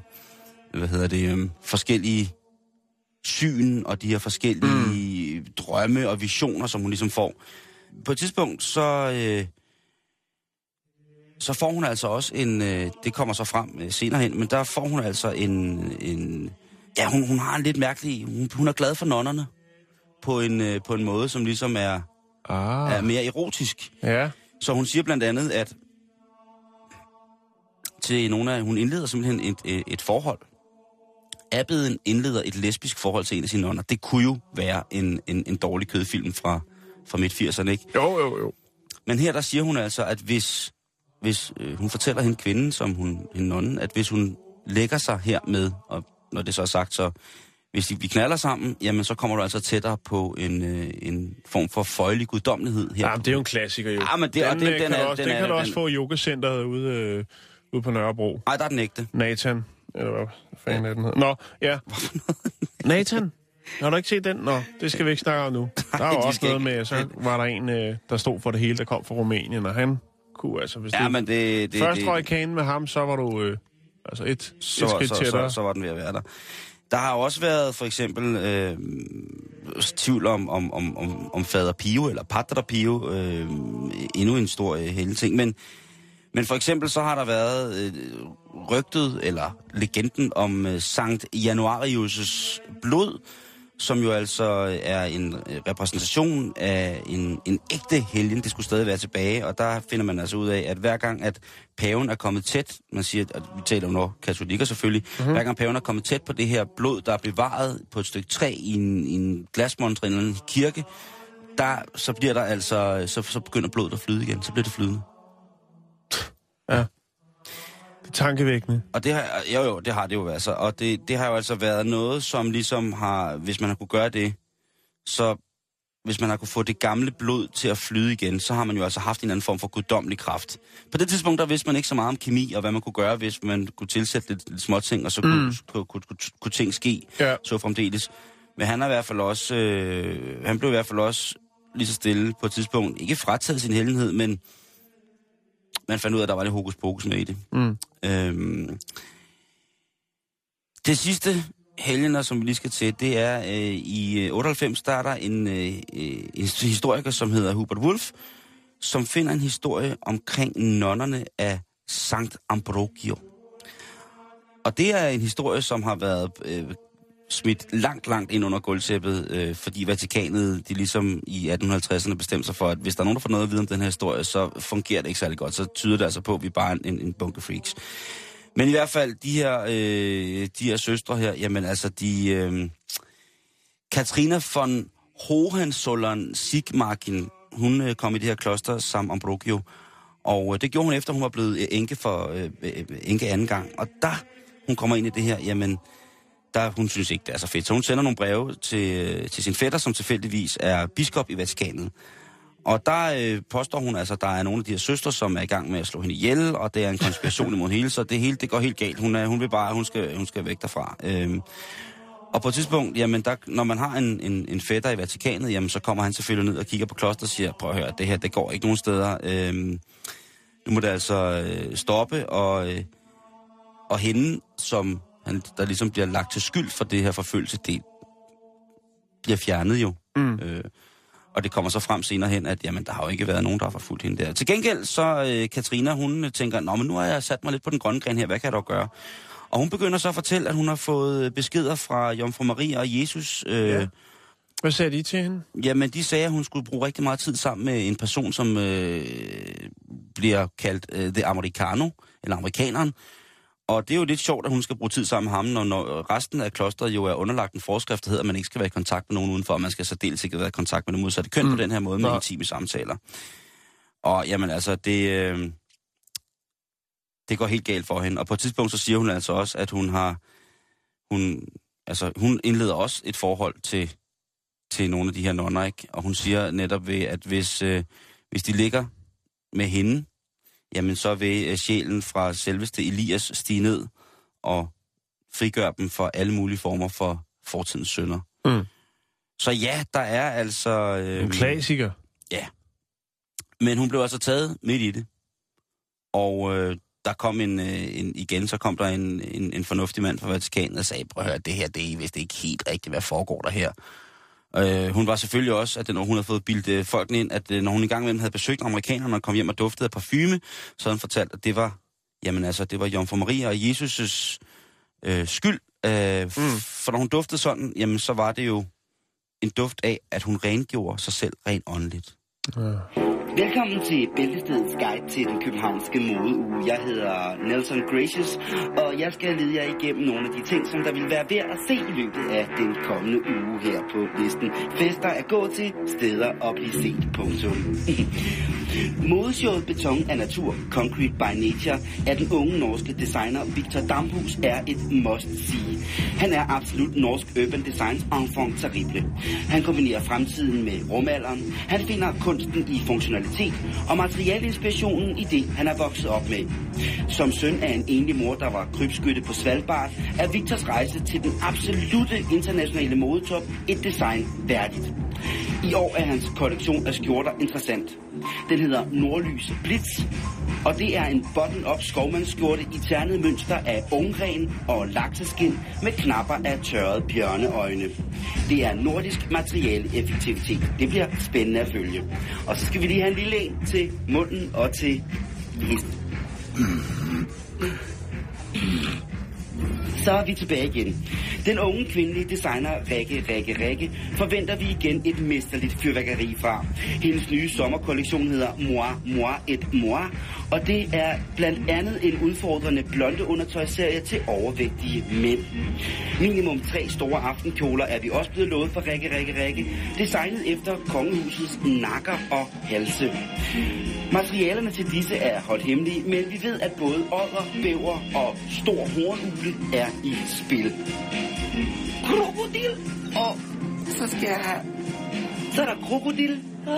hvad hedder det, øh, forskellige syn og de her forskellige mm. drømme og visioner, som hun ligesom får. På et tidspunkt, så, øh, så får hun altså også en, øh, det kommer så frem øh, senere hen, men der får hun altså en, en ja, hun, hun har en lidt mærkelig, hun, hun er glad for nonnerne på en, øh, på en måde, som ligesom er, Ah, er mere erotisk. ja. Så hun siger blandt andet, at til nogle af, hun indleder simpelthen et, et, et forhold. Abbeden indleder et lesbisk forhold til en af sine nonner. Det kunne jo være en, en, en dårlig kødfilm fra, fra midt-80'erne, ikke? Jo, jo, jo. Men her der siger hun altså, at hvis, hvis øh, hun fortæller hende kvinden, som hun, hende nonnen, at hvis hun lægger sig her med, og når det så er sagt, så hvis vi knaller sammen, jamen så kommer du altså tættere på en, øh, en form for føjelig guddommelighed her. Ja, men det er jo en klassiker, jo. Ja, men det- og den, det- øh, den kan er- du også, den den er- kan du den- også få i yogacenteret ude, øh, ude på Nørrebro. Nej, der er den ægte. Nathan, eller hvad fanden er den hedder. Nå, ja. Nathan? Har du ikke set den? Nå, det skal vi ikke snakke om nu. Der er vi også noget med, så var der en, øh, der stod for det hele, der kom fra Rumænien, og han kunne altså, hvis Ja, du men det... det først det, røg kanen med ham, så var du øh, altså et, så, et skridt så, tættere. så, så var den ved at være der. Der har også været for eksempel øh, tvivl om, om, om, om, om fader Pio, eller Padre Pio, øh, endnu en stor øh, heldig ting. Men, men for eksempel så har der været øh, rygtet, eller legenden om øh, Sankt Januarius' blod, som jo altså er en øh, repræsentation af en, en ægte helgen. Det skulle stadig være tilbage, og der finder man altså ud af, at hver gang, at paven er kommet tæt, man siger, at vi taler jo når katolikker selvfølgelig, mm-hmm. hver gang paven er kommet tæt på det her blod, der er bevaret på et stykke træ i en, i en glasmontre i en eller anden kirke, der, så bliver der altså, så, så begynder blodet at flyde igen, så bliver det flydende. Det er tankevækkende. Og det har, jo jo, det har det jo altså. Og det, det har jo altså været noget, som ligesom har, hvis man har kunne gøre det, så hvis man har kunne få det gamle blod til at flyde igen, så har man jo altså haft en anden form for guddommelig kraft. På det tidspunkt, der vidste man ikke så meget om kemi, og hvad man kunne gøre, hvis man kunne tilsætte lidt, lidt småting, og så kunne, mm. kunne, kunne, kunne, kunne ting ske, Ja. så fremdeles. Men han er i hvert fald også, øh, han blev i hvert fald også lige så stille på et tidspunkt, ikke frataget sin helgenhed, men man fandt ud af, at der var lidt hokus pokus med i det. Mm. Øhm, det sidste helgener, som vi lige skal til, det er øh, i øh, 98, der er der en, øh, øh, en historiker, som hedder Hubert Wolf, som finder en historie omkring nonnerne af Sankt Ambrogio. Og det er en historie, som har været øh, smidt langt, langt ind under gulvtæppet, øh, fordi Vatikanet, de ligesom i 1850'erne bestemte sig for, at hvis der er nogen, der får noget at vide om den her historie, så fungerer det ikke særlig godt. Så tyder det altså på, at vi bare er en, en bunke freaks. Men i hvert fald, de her, øh, de her søstre her, jamen altså, de... Øh, Katrina von Hohenzollern Sigmarkin, hun øh, kom i det her kloster som Ambrogio, og øh, det gjorde hun efter, hun var blevet øh, enke for øh, øh, øh, enke anden gang. Og der hun kommer ind i det her, jamen, der hun synes ikke, det er så fedt. Så hun sender nogle breve til, til sin fætter, som tilfældigvis er biskop i Vatikanet. Og der øh, påstår hun altså, at der er nogle af de her søstre, som er i gang med at slå hende ihjel, og det er en konspiration imod hele, så det hele det går helt galt. Hun, er, hun vil bare, hun skal, hun skal væk derfra. Øhm, og på et tidspunkt, jamen der, når man har en, en, en fætter i Vatikanet, jamen så kommer han selvfølgelig ned og kigger på klosteret og siger, prøv at høre, det her, det går ikke nogen steder. Øhm, nu må det altså øh, stoppe, og, øh, og hende, som han, der ligesom bliver lagt til skyld for det her forfølgelse, det bliver fjernet jo. Mm. Øh, og det kommer så frem senere hen, at jamen, der har jo ikke været nogen, der har forfulgt hende der. Til gengæld så øh, Katrina, hun tænker, Nå, men nu har jeg sat mig lidt på den grønne gren her, hvad kan jeg dog gøre? Og hun begynder så at fortælle, at hun har fået beskeder fra Jomfru Maria og Jesus. Øh, Ja. ja. Hvad sagde de til hende? Jamen, de sagde, at hun skulle bruge rigtig meget tid sammen med en person, som øh, bliver kaldt øh, The Americano, eller amerikaneren. Og det er jo lidt sjovt, at hun skal bruge tid sammen med ham, når, når resten af klosteret jo er underlagt en forskrift, der hedder, at man ikke skal være i kontakt med nogen udenfor, og man skal så dels ikke være i kontakt med det modsatte køn mm. på den her måde med Nå. intime samtaler. Og jamen altså, det, øh, det går helt galt for hende. Og på et tidspunkt så siger hun altså også, at hun har, hun, altså hun indleder også et forhold til, til nogle af de her nonner, ikke? Og hun siger netop ved, at hvis, øh, hvis de ligger med hende, jamen så vil øh, sjælen fra selveste Elias stige ned og frigøre dem for alle mulige former for fortidens synder. Mm. Så ja, der er altså... Øh, En klassiker. men hun blev altså taget midt i det. Og øh, der kom en, øh, en, igen, så kom der en, en, en fornuftig mand fra Vatikanet og sagde, prøv at høre, det her, det er vist ikke helt rigtigt, hvad foregår der her. Øh, hun var selvfølgelig også, at når hun havde fået bildet øh, folkene ind, at øh, når hun engang imellem havde besøgt amerikanerne og kom hjem og duftede af parfume, så havde hun fortalt, at det var, jamen altså, det var Jomfru Maria og Jesus' øh, skyld. Øh, mm. For når hun duftede sådan, jamen så var det jo en duft af, at hun rengjorde sig selv rent åndeligt. Velkommen til Bæltestedets guide til den københavnske modeuge. Jeg hedder Nelson Gracious, og jeg skal lede jer igennem nogle af de ting, som der vil være værd at se i løbet af den kommende uge her på listen. Fester at gå til, steder at blive set. Punktum. Modeshowet Beton af Natur, Concrete by Nature, af den unge norske designer Victor Damhus er et must-see. Han er absolut norsk urban designs enfant terrible. Han kombinerer fremtiden med rumalderen. Han finder kunsten i funktionalitet og materialinspirationen i det, han er vokset op med. Som søn af en enlig mor, der var krybskytte på Svalbard, er Victors rejse til den absolute internationale modetop et design værdigt. I år er hans kollektion af skjorter interessant. Den hedder Nordlys Blitz, og det er en button-up skovmandsskjorte i ternet mønster af ungren og lakseskin med knapper af tørrede bjørneøjne. Det er nordisk materialeeffektivitet. Det bliver spændende at følge. Og så skal vi lige have en lille en til munden og til hesten. Så er vi tilbage igen. Den unge kvindelige designer Rikke Rikke Rikke forventer vi igen et mesterligt fyrværkeri fra. Hendes nye sommerkollektion hedder Moi, Moi et Moi, og det er blandt andet en udfordrende blonde undertøjsserie til overvægtige mænd. Minimum tre store aftenkjoler er vi også blevet lovet for Rikke Rikke Rikke, designet efter kongehusets nakker og halse. Materialerne til disse er holdt hemmelige, men vi ved, at både odder, bæver og stor hornugle er i spil. Krokodil! Og så skal jeg have... Så er der krokodil. Ah.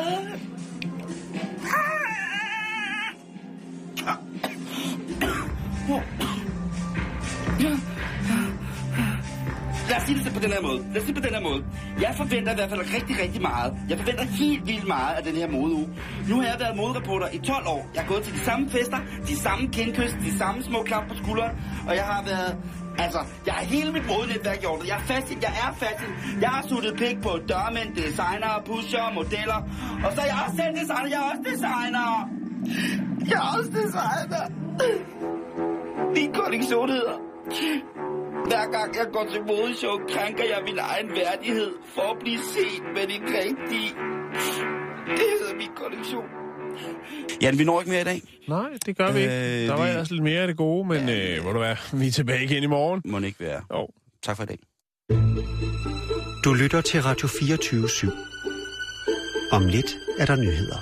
ah! Lad os sige det på den her måde. Lad os sige det på den her måde. Jeg forventer i hvert fald rigtig, rigtig meget. Jeg forventer helt vildt meget af den her modeuge. Nu har jeg været modereporter i 12 år. Jeg har gået til de samme fester, de samme kindkys, de samme små klap på skulderen. Og jeg har været... Altså, jeg har hele mit modenetværk gjort det. Jeg er fast, jeg er fast. Jeg har suttet pik på dørmænd, designer, pusher, modeller. Og så er jeg også selv designer. Jeg er også designer. Jeg er også designer. Min kollektion hedder hver gang jeg går til modeshow, krænker jeg min egen værdighed for at blive set med det rigtige. Det hedder min kollektion. Jan, vi når ikke mere i dag. Nej, det gør vi ikke. Øh, Der var vi- ellers lidt mere af det gode, men øh, hvor du være, vi er tilbage igen i morgen. Må det ikke være. Jo. Tak for i dag. Du lytter til Radio 24 /7. Om lidt er der nyheder.